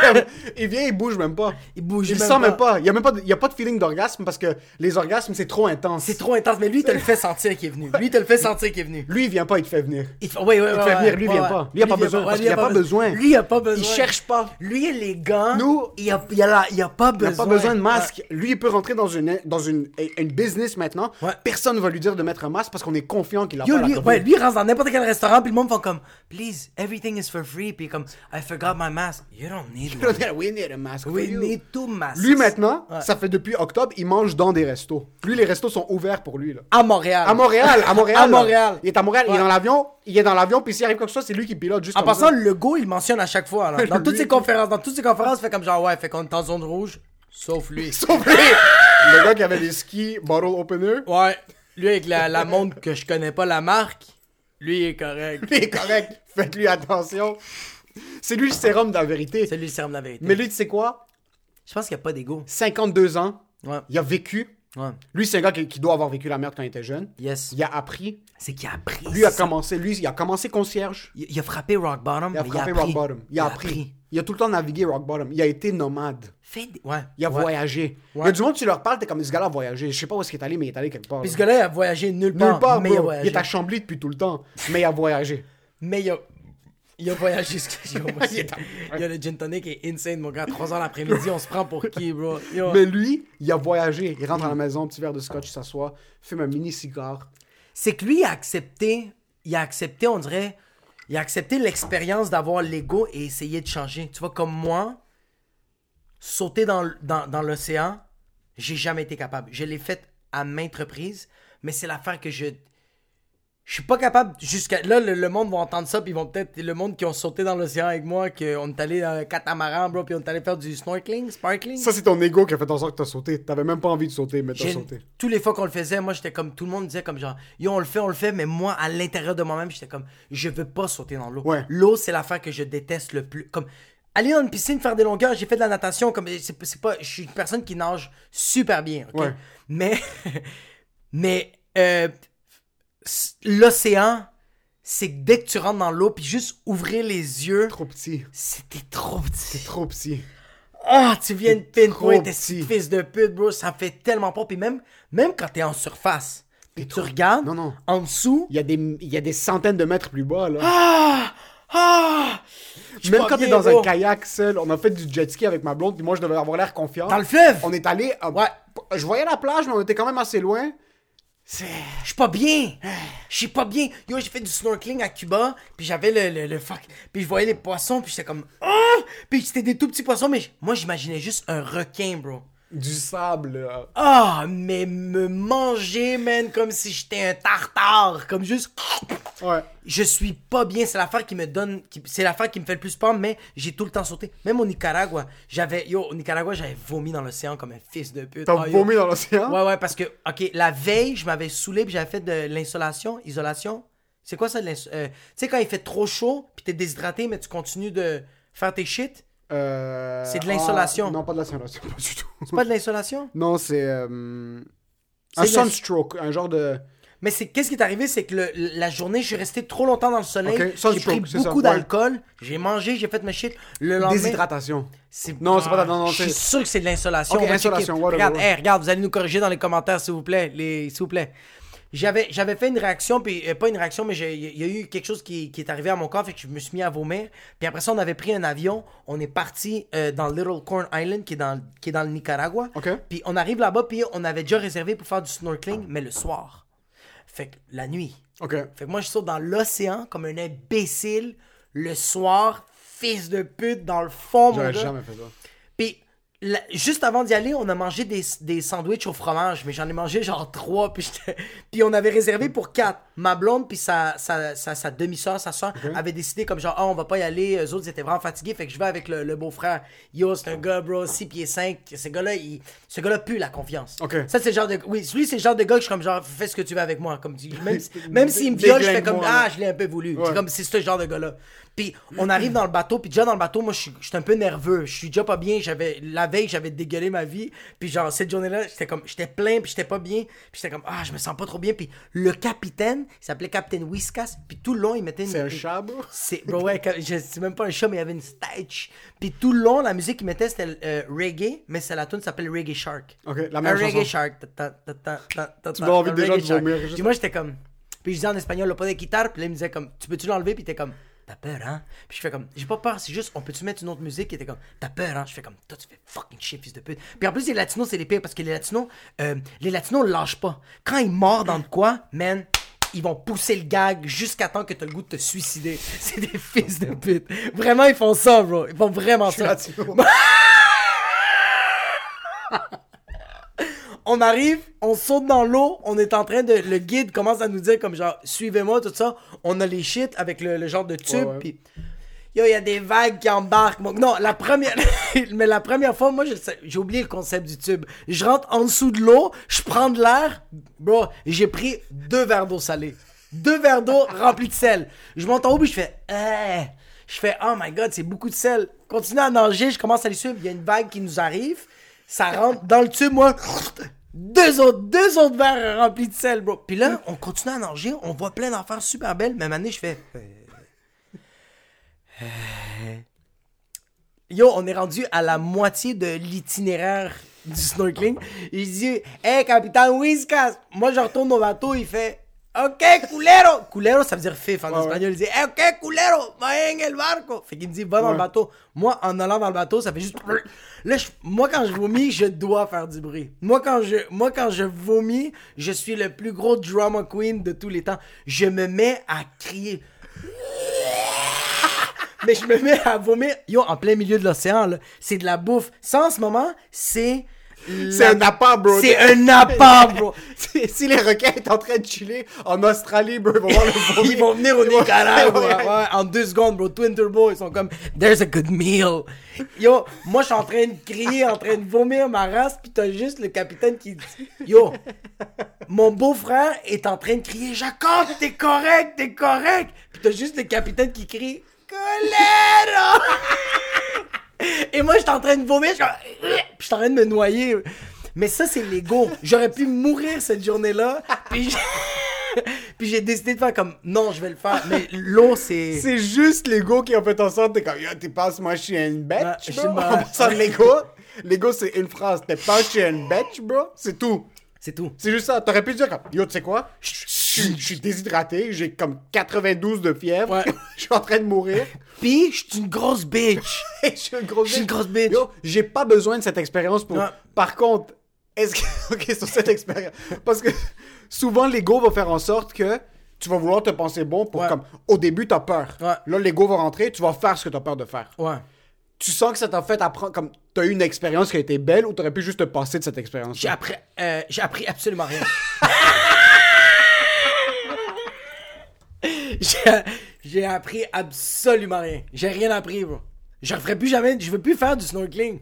il vient, il bouge même pas. Il bouge Il même sent pas. même pas. Il y a même pas de, il y a pas de feeling d'orgasme parce que les orgasmes, c'est trop intense. C'est trop intense, mais lui, il te le fait sentir qu'il est venu. Lui, il te le fait sentir qu'il est venu. Lui, il vient pas, il te fait venir. Il te fait, ouais, ouais, Il te fait venir, lui, il vient pas. Lui, il a pas besoin, parce qu'il il a pas besoin. Lui, il a pas besoin. Il cherche pas. Lui, les gants. Nous- il a, il a, la- il a pas Il besoin. n'a pas besoin de masque. Lui, il peut rentrer dans une, dans une, une business maintenant. Personne ne va lui dire de mettre un masque parce qu'on est confiant qu'il a pas lui, ouais, lui, il rentre dans n'importe quel restaurant, puis le monde fait comme, please, everything is for free. Puis comme, I forgot my mask. You don't need one. We need a mask. for We you. need two masks. Lui, maintenant, Ouais. ça fait depuis octobre, il mange dans des restos. Lui, les restos sont ouverts pour lui. Là. À Montréal. À Montréal, à Montréal. À. Montréal. Il est à Montréal, il est Ouais. dans l'avion, il est dans l'avion, puis s'il arrive quoi que ce soit, c'est lui qui pilote juste En comme passant, ça. le go, il mentionne à chaque fois. là. Dans toutes ses conférences, dans toutes ses conférences, il fait comme genre, ouais, fait qu'on est en zone rouge, sauf lui. Sauf lui, le gars qui avait les skis bottle opener, Ouais. Lui, avec la, la montre que je connais pas la marque, lui, il est correct. il est correct. Faites-lui attention. C'est lui le sérum de la vérité. C'est lui le serme de la vérité. Mais lui, tu sais quoi? Je pense qu'il n'y a pas d'ego. 52 ans, Ouais. il a vécu. Ouais. Lui, c'est un gars qui, qui doit avoir vécu la merde quand il était jeune. Yes. Il a appris. C'est qu'il a appris. Lui a ça. commencé, lui, il a commencé concierge. Il, il a frappé rock bottom. Il a frappé il a rock bottom. Il a appris. Il a tout le temps navigué rock bottom. Il a été nomade. Fait Ouais. Il a ouais. voyagé. Il y Ouais. a du monde, tu leur parles, t'es comme ce gars-là a voyagé. Je sais pas où est-ce qu'il est allé, mais il est allé quelque part. Puis ce gars-là, il a voyagé nulle part. Nulle part, mais il a bro. Il est à Chambly depuis tout le temps. Mais il a voyagé. Mais il a, il a voyagé. Yo, moi, Il est il y a le gin tonic est insane, mon gars. 3 heures l'après-midi, on se prend pour qui, bro? Yo. Mais lui, il a voyagé. Il rentre à la maison, petit verre de scotch, il s'assoit, fume un mini cigare. C'est que lui, il a accepté, il a accepté, on dirait, il a accepté l'expérience d'avoir l'ego et essayer de changer. Tu vois, comme moi, sauter dans, dans, dans l'océan, j'ai jamais été capable. Je l'ai fait à maintes reprises, mais c'est l'affaire que je. Je suis pas capable. Jusqu'à là, le, le monde va entendre ça, puis ils vont peut-être. Le monde qui ont sauté dans l'océan avec moi, qu'on est allé dans un catamaran, bro, puis on est allé faire du snorkeling, sparkling. Ça, c'est ton ego qui a fait en sorte que t'as sauté. T'avais même pas envie de sauter, mais t'as sauté. Tous les fois qu'on le faisait, moi j'étais comme tout le monde disait comme genre yo on le fait, on le fait, mais moi à l'intérieur de moi-même j'étais comme je veux pas sauter dans l'eau. Ouais. L'eau c'est l'affaire que je déteste le plus. Comme aller dans une piscine faire des longueurs, j'ai fait de la natation comme c'est pas, je suis une personne qui nage super bien, ok? Ouais. Mais mais euh, l'océan c'est que dès que tu rentres dans l'eau puis juste ouvrir les yeux, Trop petit. c'était trop petit. Trop petit. Ah, tu viens de pinpoint, t'es fils de pute, bro. Ça fait tellement pas. Puis même, même quand t'es en surface, puis tu regardes, Non, non. en dessous, Il y, a des, il y a des centaines de mètres plus bas, là. ah, ah, Je Même quand t'es dans un kayak seul, on a fait du jet ski avec ma blonde, puis moi, je devais avoir l'air confiant. Dans le fleuve. On est allé. à- Ouais. Je voyais la plage, mais on était quand même assez loin. Je suis pas bien. Je suis pas bien. Yo, j'ai fait du snorkeling à Cuba, puis j'avais le, le, le fuck. Puis je voyais les poissons, puis j'étais comme, ah, puis c'était des tout petits poissons, mais moi j'imaginais juste un requin, bro. Du sable, là. Ah, mais me manger, man, comme si j'étais un tartare, comme juste. Ouais. je suis pas bien. C'est l'affaire qui me donne. c'est l'affaire qui me fait le plus peur, mais j'ai tout le temps sauté. Même au Nicaragua, j'avais. Yo, au Nicaragua, j'avais vomi dans l'océan comme un fils de pute. T'as Ah, vomi dans l'océan? Ouais, ouais, parce que, ok, la veille, je m'avais saoulé puis j'avais fait de l'insolation. Isolation. C'est quoi ça, de euh, Tu sais, quand il fait trop chaud puis t'es déshydraté, mais tu continues de faire tes shit? Euh, C'est de l'insolation. ah, non, pas de l'insolation, pas du tout. C'est pas de l'insolation? Non, c'est. euh, un sunstroke, un genre de. Mais c'est qu'est-ce qui est arrivé, c'est que le- la journée, je suis resté trop longtemps dans le soleil. J'ai pris beaucoup ouais. d'alcool. J'ai mangé, j'ai fait mes shit. Le lendemain. Déshydratation. Non, c'est pas non, non, Je suis sûr que c'est de l'insolation. Ok, On va insolation, Regarde, hey, regarde, vous allez nous corriger dans les commentaires, s'il vous plaît. Les, s'il vous plaît. J'avais, j'avais fait une réaction, puis euh, pas une réaction, mais il y a eu quelque chose qui, qui est arrivé à mon corps, fait que je me suis mis à vomir. Puis après ça, on avait pris un avion, on est parti euh, dans Little Corn Island, qui est dans, qui est dans le Nicaragua. Puis on arrive là-bas, puis on avait déjà réservé pour faire du snorkeling, mais le soir. Fait que la nuit. Fait que moi, je saute dans l'océan comme un imbécile le soir, fils de pute dans le fond, J'aurais jamais fait ça. Juste avant d'y aller, on a mangé des, des sandwichs au fromage, mais j'en ai mangé genre trois, puis, puis on avait réservé pour quatre. Ma blonde puis sa, sa, sa, sa demi-soeur, sa soeur, avaient décidé comme genre, ah, on va pas y aller, eux autres ils étaient vraiment fatigués, fait que je vais avec le, le beau-frère. Yo, c'est un gars, bro, 6 pieds 5, ce gars-là, il, ce gars-là pue la confiance. Ok. Ça, c'est le genre de, oui, lui, c'est le genre de gars que je suis comme genre, fais ce que tu veux avec moi, comme même, même s'il me viole, je fais comme, ah, je l'ai un peu voulu. Ouais. C'est comme, c'est ce genre de gars-là. Puis on arrive dans le bateau, puis déjà dans le bateau, moi je suis je suis un peu nerveux, je suis déjà pas bien, j'avais la veille, j'avais dégueulé ma vie, puis genre cette journée-là, j'étais comme j'étais plein, puis j'étais pas bien, puis j'étais comme ah, je me sens pas trop bien, puis le capitaine, il s'appelait Capitaine Whiskas, puis tout le long, il mettait une C'est un chat, bro? c'est bro, ouais, c'est même pas un chat, mais il y avait une stage. Puis tout le long, la musique qu'il mettait, c'était euh, reggae, mais c'est la tune s'appelle Reggae Shark. Ok, la Un même reggae chanson. shark. Ta- ta- ta- Tu m'as envie un déjà reggae de vomir, Puis moi, j'étais comme. Puis je disais en espagnol, le pas de guitare. Puis là, il me disait comme, tu peux-tu l'enlever? Puis t'es comme, t'as peur, hein? Puis je fais comme, j'ai pas peur, c'est juste, on peut-tu mettre une autre musique? Il était comme, t'as peur, hein? Je fais comme, toi, tu fais fucking shit, fils de pute. Puis en plus, les latinos, c'est les pires parce que les latinos, euh, les latinos lâchent pas. Quand ils mordent dans de quoi, man, ils vont pousser le gag jusqu'à temps que t'as le goût de te suicider. C'est des fils de pute. Vraiment, ils font ça, bro. Ils font vraiment ça. on arrive, on saute dans l'eau, on est en train de. Le guide commence à nous dire comme genre, suivez-moi, tout ça. On a les shit avec le, le genre de tube, ouais. Yo, il y a des vagues qui embarquent. Bon, non, la première. mais la première fois, moi, j'ai oublié le concept du tube. Je rentre en dessous de l'eau, je prends de l'air. Bro, j'ai pris deux verres d'eau salée. Deux verres d'eau remplis de sel. Je monte en haut, puis je fais. Eh. Je fais, oh my god, c'est beaucoup de sel. Continue à nager, je commence à les suivre. Il y a une vague qui nous arrive. Ça rentre dans le tube, moi. Deux autres, deux autres verres remplis de sel, bro. Puis là, on continue à nager, on voit plein d'affaires super belles. Même année, je fais. Euh, Yo, on est rendu à la moitié de l'itinéraire du snorkeling. Il dit, hey, capitaine Whiskas. Moi, je retourne au bateau, il fait, ok, culero. Culero, ça veut dire fif en Ouais, espagnol. Il dit, hey, ok, culero, va en el barco. Fait qu'il me dit, va dans le bateau. Moi, en allant dans le bateau, ça fait juste. Là, je- moi, quand je vomis, je dois faire du bruit. Moi quand, je, moi, quand je vomis, je suis le plus gros drama queen de tous les temps. Je me mets à crier. Mais je me mets à vomir. Yo, en plein milieu de l'océan, là. C'est de la bouffe. Ça, en ce moment, c'est. C'est un appât, bro. C'est un appât, bro. Si les requins sont en train de chiller en Australie, bro, ils vont voir le. Ils vont venir au Nicaragua. Ouais. ouais, en deux secondes, bro. Twin Turbo, ils sont comme, there's a good meal. Yo, moi, je suis en train de crier, en train de vomir ma race, pis t'as juste le capitaine qui dit, yo, mon beau-frère est en train de crier, Jacob, t'es correct, t'es correct. Pis t'as juste le capitaine qui crie, colère. Et moi, j'étais en train de vomir, je puis j'étais en train de me noyer. Mais ça, c'est l'ego. J'aurais pu mourir cette journée-là, puis j'ai... puis j'ai décidé de faire comme, non, je vais le faire. Mais l'eau, c'est... C'est juste l'ego qui a fait en sorte que t'es comme, yo, t'es pas, moi, je suis une bitch, je bro. En passant, l'ego, l'ego, c'est une phrase. T'es pas, je suis une bitch, bro. C'est tout. C'est tout. C'est juste ça. T'aurais pu dire comme, yo, tu sais quoi? Je suis- je suis déshydraté, j'ai comme 92 de fièvre, Ouais. je suis en train de mourir. Puis, je suis une grosse bitch. je suis une grosse suis une bitch. grosse bitch. Yo, j'ai pas besoin de cette expérience pour. Ouais. Par contre, est-ce que. ok, sur cette expérience. Parce que souvent, l'ego va faire en sorte que tu vas vouloir te penser bon pour Ouais. comme. Au début, t'as peur. Là, l'ego va rentrer, tu vas faire ce que t'as peur de faire. Ouais. Tu sens que ça t'a fait apprendre. Comme. T'as eu une expérience qui a été belle ou t'aurais pu juste te passer de cette expérience. J'ai appris, euh, j'ai appris absolument rien. J'ai, appris absolument rien. J'ai rien appris, bro. Je referai plus jamais, je veux plus faire du snorkeling.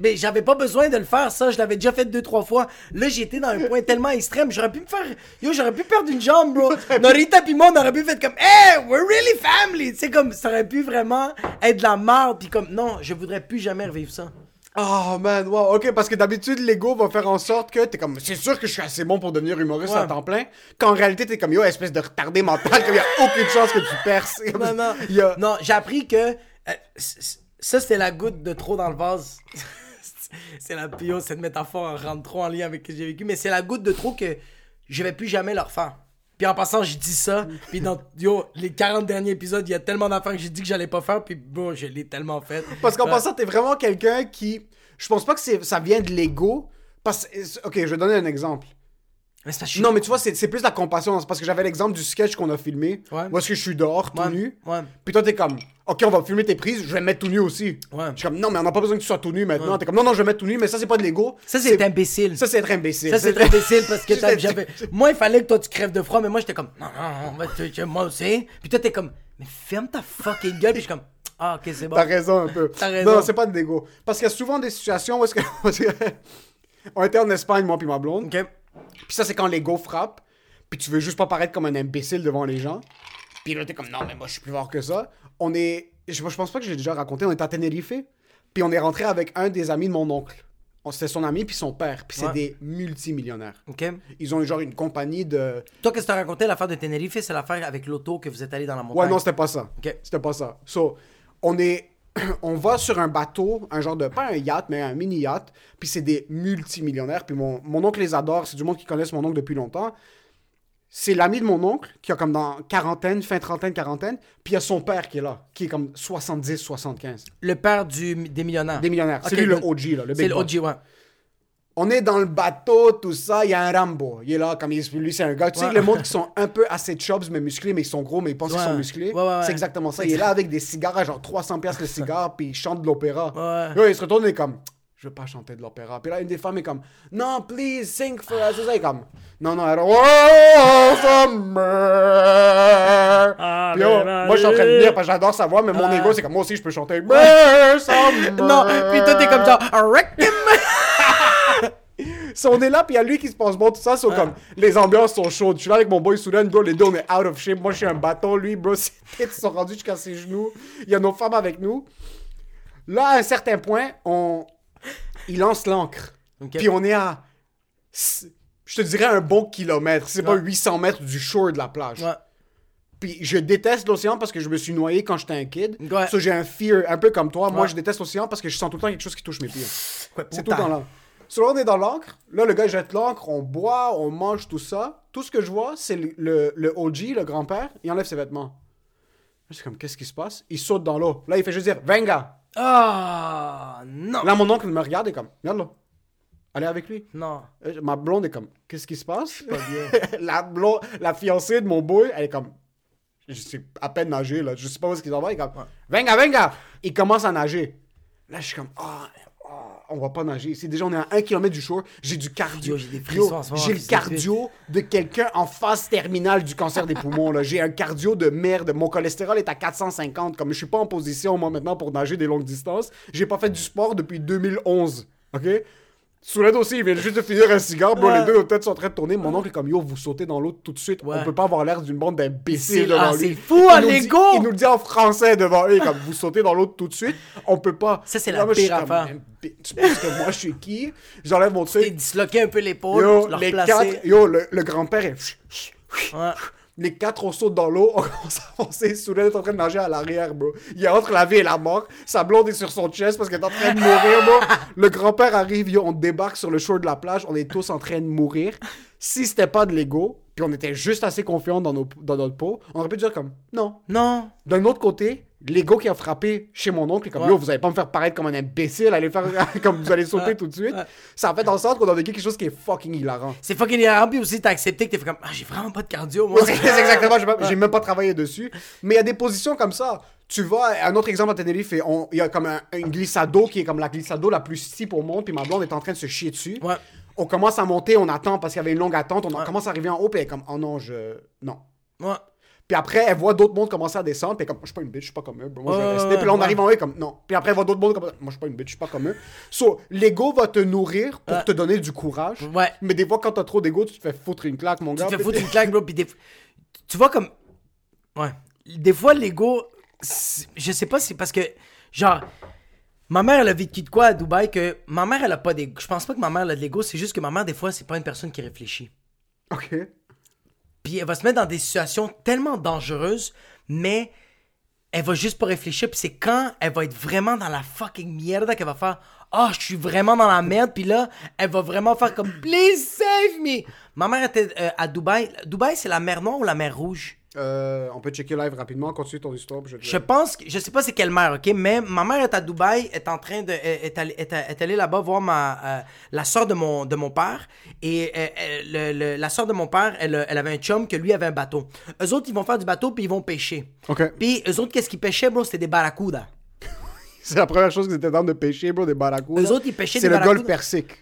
Mais j'avais pas besoin de le faire, ça. Je l'avais déjà fait deux, trois fois. Là, j'étais dans un point tellement extrême. J'aurais pu me faire. Yo, j'aurais pu perdre une jambe, bro. Norita pis moi, on aurait pu faire comme, hey, we're really family. Tu sais, comme, ça aurait pu vraiment être de la merde. Pis comme, non, je voudrais plus jamais revivre ça. Oh man, wow, ok, parce que d'habitude, l'ego va faire en sorte que t'es comme, c'est sûr que je suis assez bon pour devenir humoriste Ouais. à temps plein, qu'en réalité, t'es comme, yo, espèce de retardé mental, qu'il y a aucune chance que tu perces. Non, non. A- Non, j'ai appris que. euh, ça, c'était la goutte de trop dans le vase. c'est la pio, cette métaphore rentre trop en lien avec ce que j'ai vécu, mais c'est la goutte de trop que je vais plus jamais le refaire. Puis en passant, je dis ça, puis dans yo, les 40 derniers épisodes, il y a tellement d'affaires que j'ai dit que j'allais pas faire, puis bon, je l'ai tellement fait. Parce qu'en Ouais. passant, t'es vraiment quelqu'un qui. Je pense pas que ça vient de l'ego. Parce ok, je vais donner un exemple. Mais c'est suis- Non, mais tu vois, c'est c'est plus la compassion. C'est parce que j'avais l'exemple du sketch qu'on a filmé. Ouais. Où est-ce que je suis dehors, tout Ouais, nu. ouais. Puis toi, t'es comme, OK, on va filmer tes prises, je vais me mettre tout nu aussi. Ouais. Je suis comme, non, mais on n'a pas besoin que tu sois tout nu maintenant. T'es comme, non, non, je vais me mettre tout nu, mais ça, c'est pas de l'ego. Ça, c'est imbécile. Ça, c'est être imbécile. Ça, c'est imbécile parce que t'as- j'avais. Moi, il fallait que toi, tu crèves de froid, mais moi, j'étais comme, non, non, non, tu- tu- moi aussi. Puis toi, t'es comme, mais ferme ta fucking gueule. Puis je suis comme, ah, ok, c'est bon. T'as raison un peu. T'as raison. Non, c'est pas de l'ego. Parce qu'il y a souvent des situations où est-ce que. on était en Espagne, moi puis ma blonde. Ok. Puis ça, c'est quand l'ego frappe. Puis tu veux juste pas paraître comme un imbécile devant les gens. Puis là, t'es comme, non, mais moi, je suis plus fort que ça. On est. Je, je pense pas que j'ai déjà raconté. On est à Tenerife. Puis on est rentré avec un des amis de mon oncle. On- C'était son ami puis son père. Puis c'est Ouais. des multimillionnaires. Ok. Ils ont genre une compagnie de. Toi, qu'est-ce que t'as raconté? L'affaire de Tenerife C'est l'affaire avec l'auto que vous êtes allé dans la montagne? Ouais, non, c'était pas ça. Ok. C'était pas ça. So, on est. On va sur un bateau, un genre de. Pas un yacht, mais un mini yacht. Puis c'est des multimillionnaires. Puis mon, mon oncle les adore. C'est du monde qui connaissent mon oncle depuis longtemps. C'est l'ami de mon oncle, qui a comme dans quarantaine, fin trentaine, quarantaine. Puis il y a son père qui est là, qui est comme 70, 75. Le père du, des millionnaires. Des millionnaires. C'est lui le. OG, là, le C'est le boss. OG, ouais. On est dans le bateau, tout ça, il y a un Rambo. Il est là, comme il, lui, c'est un gars. Tu sais, Ouais. le monde qui sont un peu assez chubs, mais musclés, mais ils sont gros, mais ils pensent qu'ils sont musclés. Ouais. C'est exactement ça. Il est là avec des cigares à genre 300 pièces le cigare, puis il chante de l'opéra. Il se retourne et est comme, je veux pas chanter de l'opéra. Puis là, une des femmes est comme, non, please, sing for us. Et ça, il est comme, non, non, alors, oh, summer. Ah, Puis oh, moi, je suis en train de venir parce que j'adore sa voix, mais mon Ah. ego, c'est comme, moi aussi, je peux chanter. Mer, summer. Non, puis toi, t'es comme genre! Si on est là, puis il y a lui qui se passe bon, tout ça, c'est comme les ambiances sont chaudes. Je suis là avec mon boy Soudan, bro, les deux on est out of shape. Moi je suis un bâton, lui, bro, ses têtes sont rendues jusqu'à ses genoux. Il y a nos femmes avec nous. Là, à un certain point, on. Il lance l'ancre. Ok. Puis on est à. Je te dirais un bon kilomètre. C'est pas Ouais. 800 mètres du shore de la plage. Ouais. Puis je déteste l'océan parce que je me suis noyé quand j'étais un kid. Ouais. So, j'ai un fear, un peu comme toi. Moi, je déteste l'océan parce que je sens tout le temps quelque chose qui touche mes pieds. Ouais, C'est tout putain. dans l'encre. So, là, on est dans l'encre. Là, le gars il jette l'encre, on boit, on mange tout ça. Tout ce que je vois, c'est le, le, le OG, le grand-père, il enlève ses vêtements. Je suis comme, qu'est-ce qui se passe? Il saute dans l'eau. Là, il fait juste dire, venga. Ah, non. Là, mon oncle me regarde et comme, regarde là. Allez avec lui. Non. Euh, Ma blonde est comme, qu'est-ce qui se passe? la, blonde, la fiancée de mon boy, elle est comme, je sais à peine nager, là. Je sais pas où est-ce qu'il s'en va. Il est comme, venga, venga. Il commence à nager. Là, je suis comme, ah, ah, on va pas nager ici. Déjà, on est à un kilomètre du shore. J'ai du cardio. J'ai des frissons en ce moment, J'ai le cardio de quelqu'un en phase terminale du cancer des poumons. là. J'ai un cardio de merde. Mon cholestérol est à 450. Comme je suis pas en position, moi, maintenant, pour nager des longues distances. J'ai pas fait du sport depuis 2011. OK? Souled aussi, il vient juste de finir un cigare. Bro, Ouais. les deux, nos têtes sont en train de tourner. Mon oncle est comme, yo, vous sautez dans l'eau tout de suite. Ouais. On peut pas avoir l'air d'une bande d'imbéciles devant ah, lui. c'est fou, hein, Il nous dit- l'ego! Il nous le dit en français devant lui, comme, vous sautez dans l'eau tout de suite. On peut pas. Ça, c'est la moi, pire affaire. Tu penses que moi, je suis qui? J'enlève mon T'es truc. disloqué un peu l'épaule, Yo, les quatre, yo, le, le grand-père est... Ouais. Les quatre, on saute dans l'eau, on commence à avancer. Soudain, est en train de nager à l'arrière, bro. Il est entre la vie et la mort. Sa blonde est sur son chest parce qu'elle est en train de mourir, bro. Le grand-père arrive, yo, on débarque sur le shore de la plage. On est tous en train de mourir. Si c'était pas de l'ego, puis on était juste assez confiants dans, nos, dans notre peau, on aurait pu dire comme, non. Non. D'un autre côté, l'ego qui a frappé chez mon oncle, est comme, Ouais. yo, vous allez pas me faire paraître comme un imbécile, allez faire comme vous allez sauter tout de suite. Ça a fait en sorte qu'on a vécu quelque chose qui est fucking hilarant. C'est fucking hilarant, puis aussi t'as accepté que t'es fait comme, ah, j'ai vraiment pas de cardio, moi. C'est exactement, j'ai même pas travaillé dessus. Mais il y a des positions comme ça. Tu vois, un autre exemple à Tenerife, et il y a comme un, une glissado qui est comme la glissado la plus steep au monde, puis ma blonde est en train de se chier dessus. Ouais. On commence à monter, on attend parce qu'il y avait une longue attente, on commence à arriver en haut, puis elle est comme, oh non, je. Non. Puis après, elle voit d'autres mondes commencer à descendre, puis comme, je suis pas une bitch, je suis pas comme eux, moi je vais rester. Puis là, on arrive en haut, comme, non. Puis après, elle voit d'autres mondes comme, moi je suis pas une bitch, je suis pas comme eux. So, l'ego va te nourrir pour te donner du courage. Ouais. Mais des fois, quand t'as trop d'ego, tu te fais foutre une claque, mon Tu gars. te fais foutre une claque, bro, puis des... Tu vois comme... Ouais. Des fois, l'ego... Je sais pas si c'est parce que... Genre... Ma mère, elle a vécu de quoi à Dubaï que... Ma mère, elle a pas d'ego. Je pense pas que ma mère elle a de l'ego, c'est juste que ma mère, des fois, c'est pas une personne qui réfléchit. Ok. Elle va se mettre dans des situations tellement dangereuses, mais elle va juste pas réfléchir. Puis c'est quand elle va être vraiment dans la fucking merde qu'elle va faire Ah, je suis vraiment dans la merde. Puis là, elle va vraiment faire comme Please save me. Ma mère était euh, à Dubaï. Dubaï, c'est la mer Noire ou la mer Rouge? Euh, on peut checker live rapidement, continue ton histoire. je te- Je pense, que, je sais pas c'est quelle mère, ok, mais ma mère est à Dubaï, est en train de, est, est allée, allée là-bas voir ma, euh, la soeur de mon, de mon père, et euh, le- le- la soeur de mon père, elle, elle avait un chum que lui avait un bateau. Eux autres, ils vont faire du bateau puis ils vont pêcher. Ok. Puis eux autres, qu'est-ce qu'ils pêchaient, bro, c'était des barracudas. C'est la première chose que c'était dans de pêcher, bro, des barracudas. Eux autres, ils pêchaient C'est des le golfe barracudas. persique.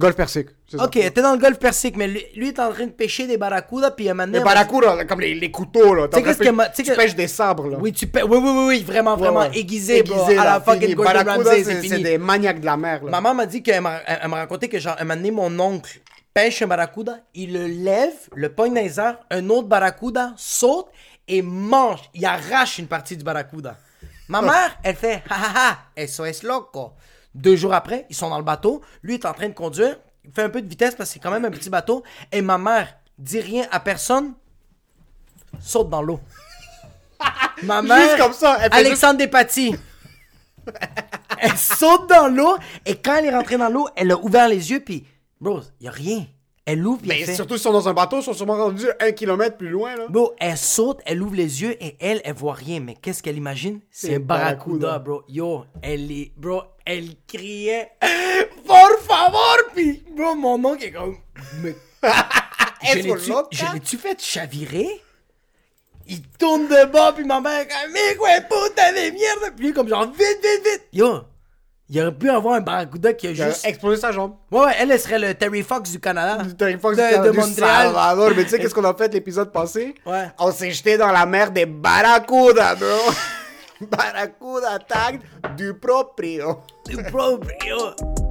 Golfe persique. c'est ça. Ok, était dans le golfe Persique, mais lui, lui est en train de pêcher des barracudas, puis elle m'a dit- barracudas, comme les, les couteaux, là. Tu sais qu'est-ce T'en que tu que- pêches des sabres, là. Oui, tu. Oui, oui, oui, oui, vraiment, vraiment Ouais, ouais. aiguisé. Aiguisé, à là, la fucking. Gordon Ramsay, c'est c'est des maniaques de la mer, là. Maman m'a dit qu'elle m'a elle- elle m'a raconté que, genre, un moment donné, mon oncle pêche un barracuda, il le lève, le pogne dans les airs, un autre barracuda saute et mange. Il arrache une partie du barracuda. Ma mère, elle fait ha ha ha, eso es loco. Deux jours après, ils sont dans le bateau. Lui est en train de conduire. Il fait un peu de vitesse parce que c'est quand même un petit bateau. Et ma mère dit rien à personne, saute dans l'eau. Ma mère, comme ça, elle Alexandre Despatie. elle saute dans l'eau et quand elle est rentrée dans l'eau, elle a ouvert les yeux puis bro, y a rien. Elle ouvre puis Mais elle fait- surtout, ils sont dans un bateau, ils sont sûrement rendus un kilomètre plus loin, là. Bro, elle saute, elle ouvre les yeux et elle, elle voit rien. Mais qu'est-ce qu'elle imagine? C'est un barracuda, bro. Yo, elle est, bro, elle criait, por favor! Puis, bro, mon oncle est comme, mais. je Eso l'ai-tu- fait chavirer? Il tourne de bas, puis ma mère est comme, mais quoi, puta de merde! Puis comme genre, vite, vite, vite! Yo, il aurait pu avoir un barracuda qui a Il a juste. explosé sa jambe. Ouais, ouais, elle, elle serait le Terry Fox du Canada. Du Terry Fox de, du Canada, de Montréal. Salvador. Mais tu sais, qu'est-ce qu'on a fait l'épisode passé? Ouais. On s'est jeté dans la mer des barracudas, bro. Barracuda tag du proprio. Du proprio.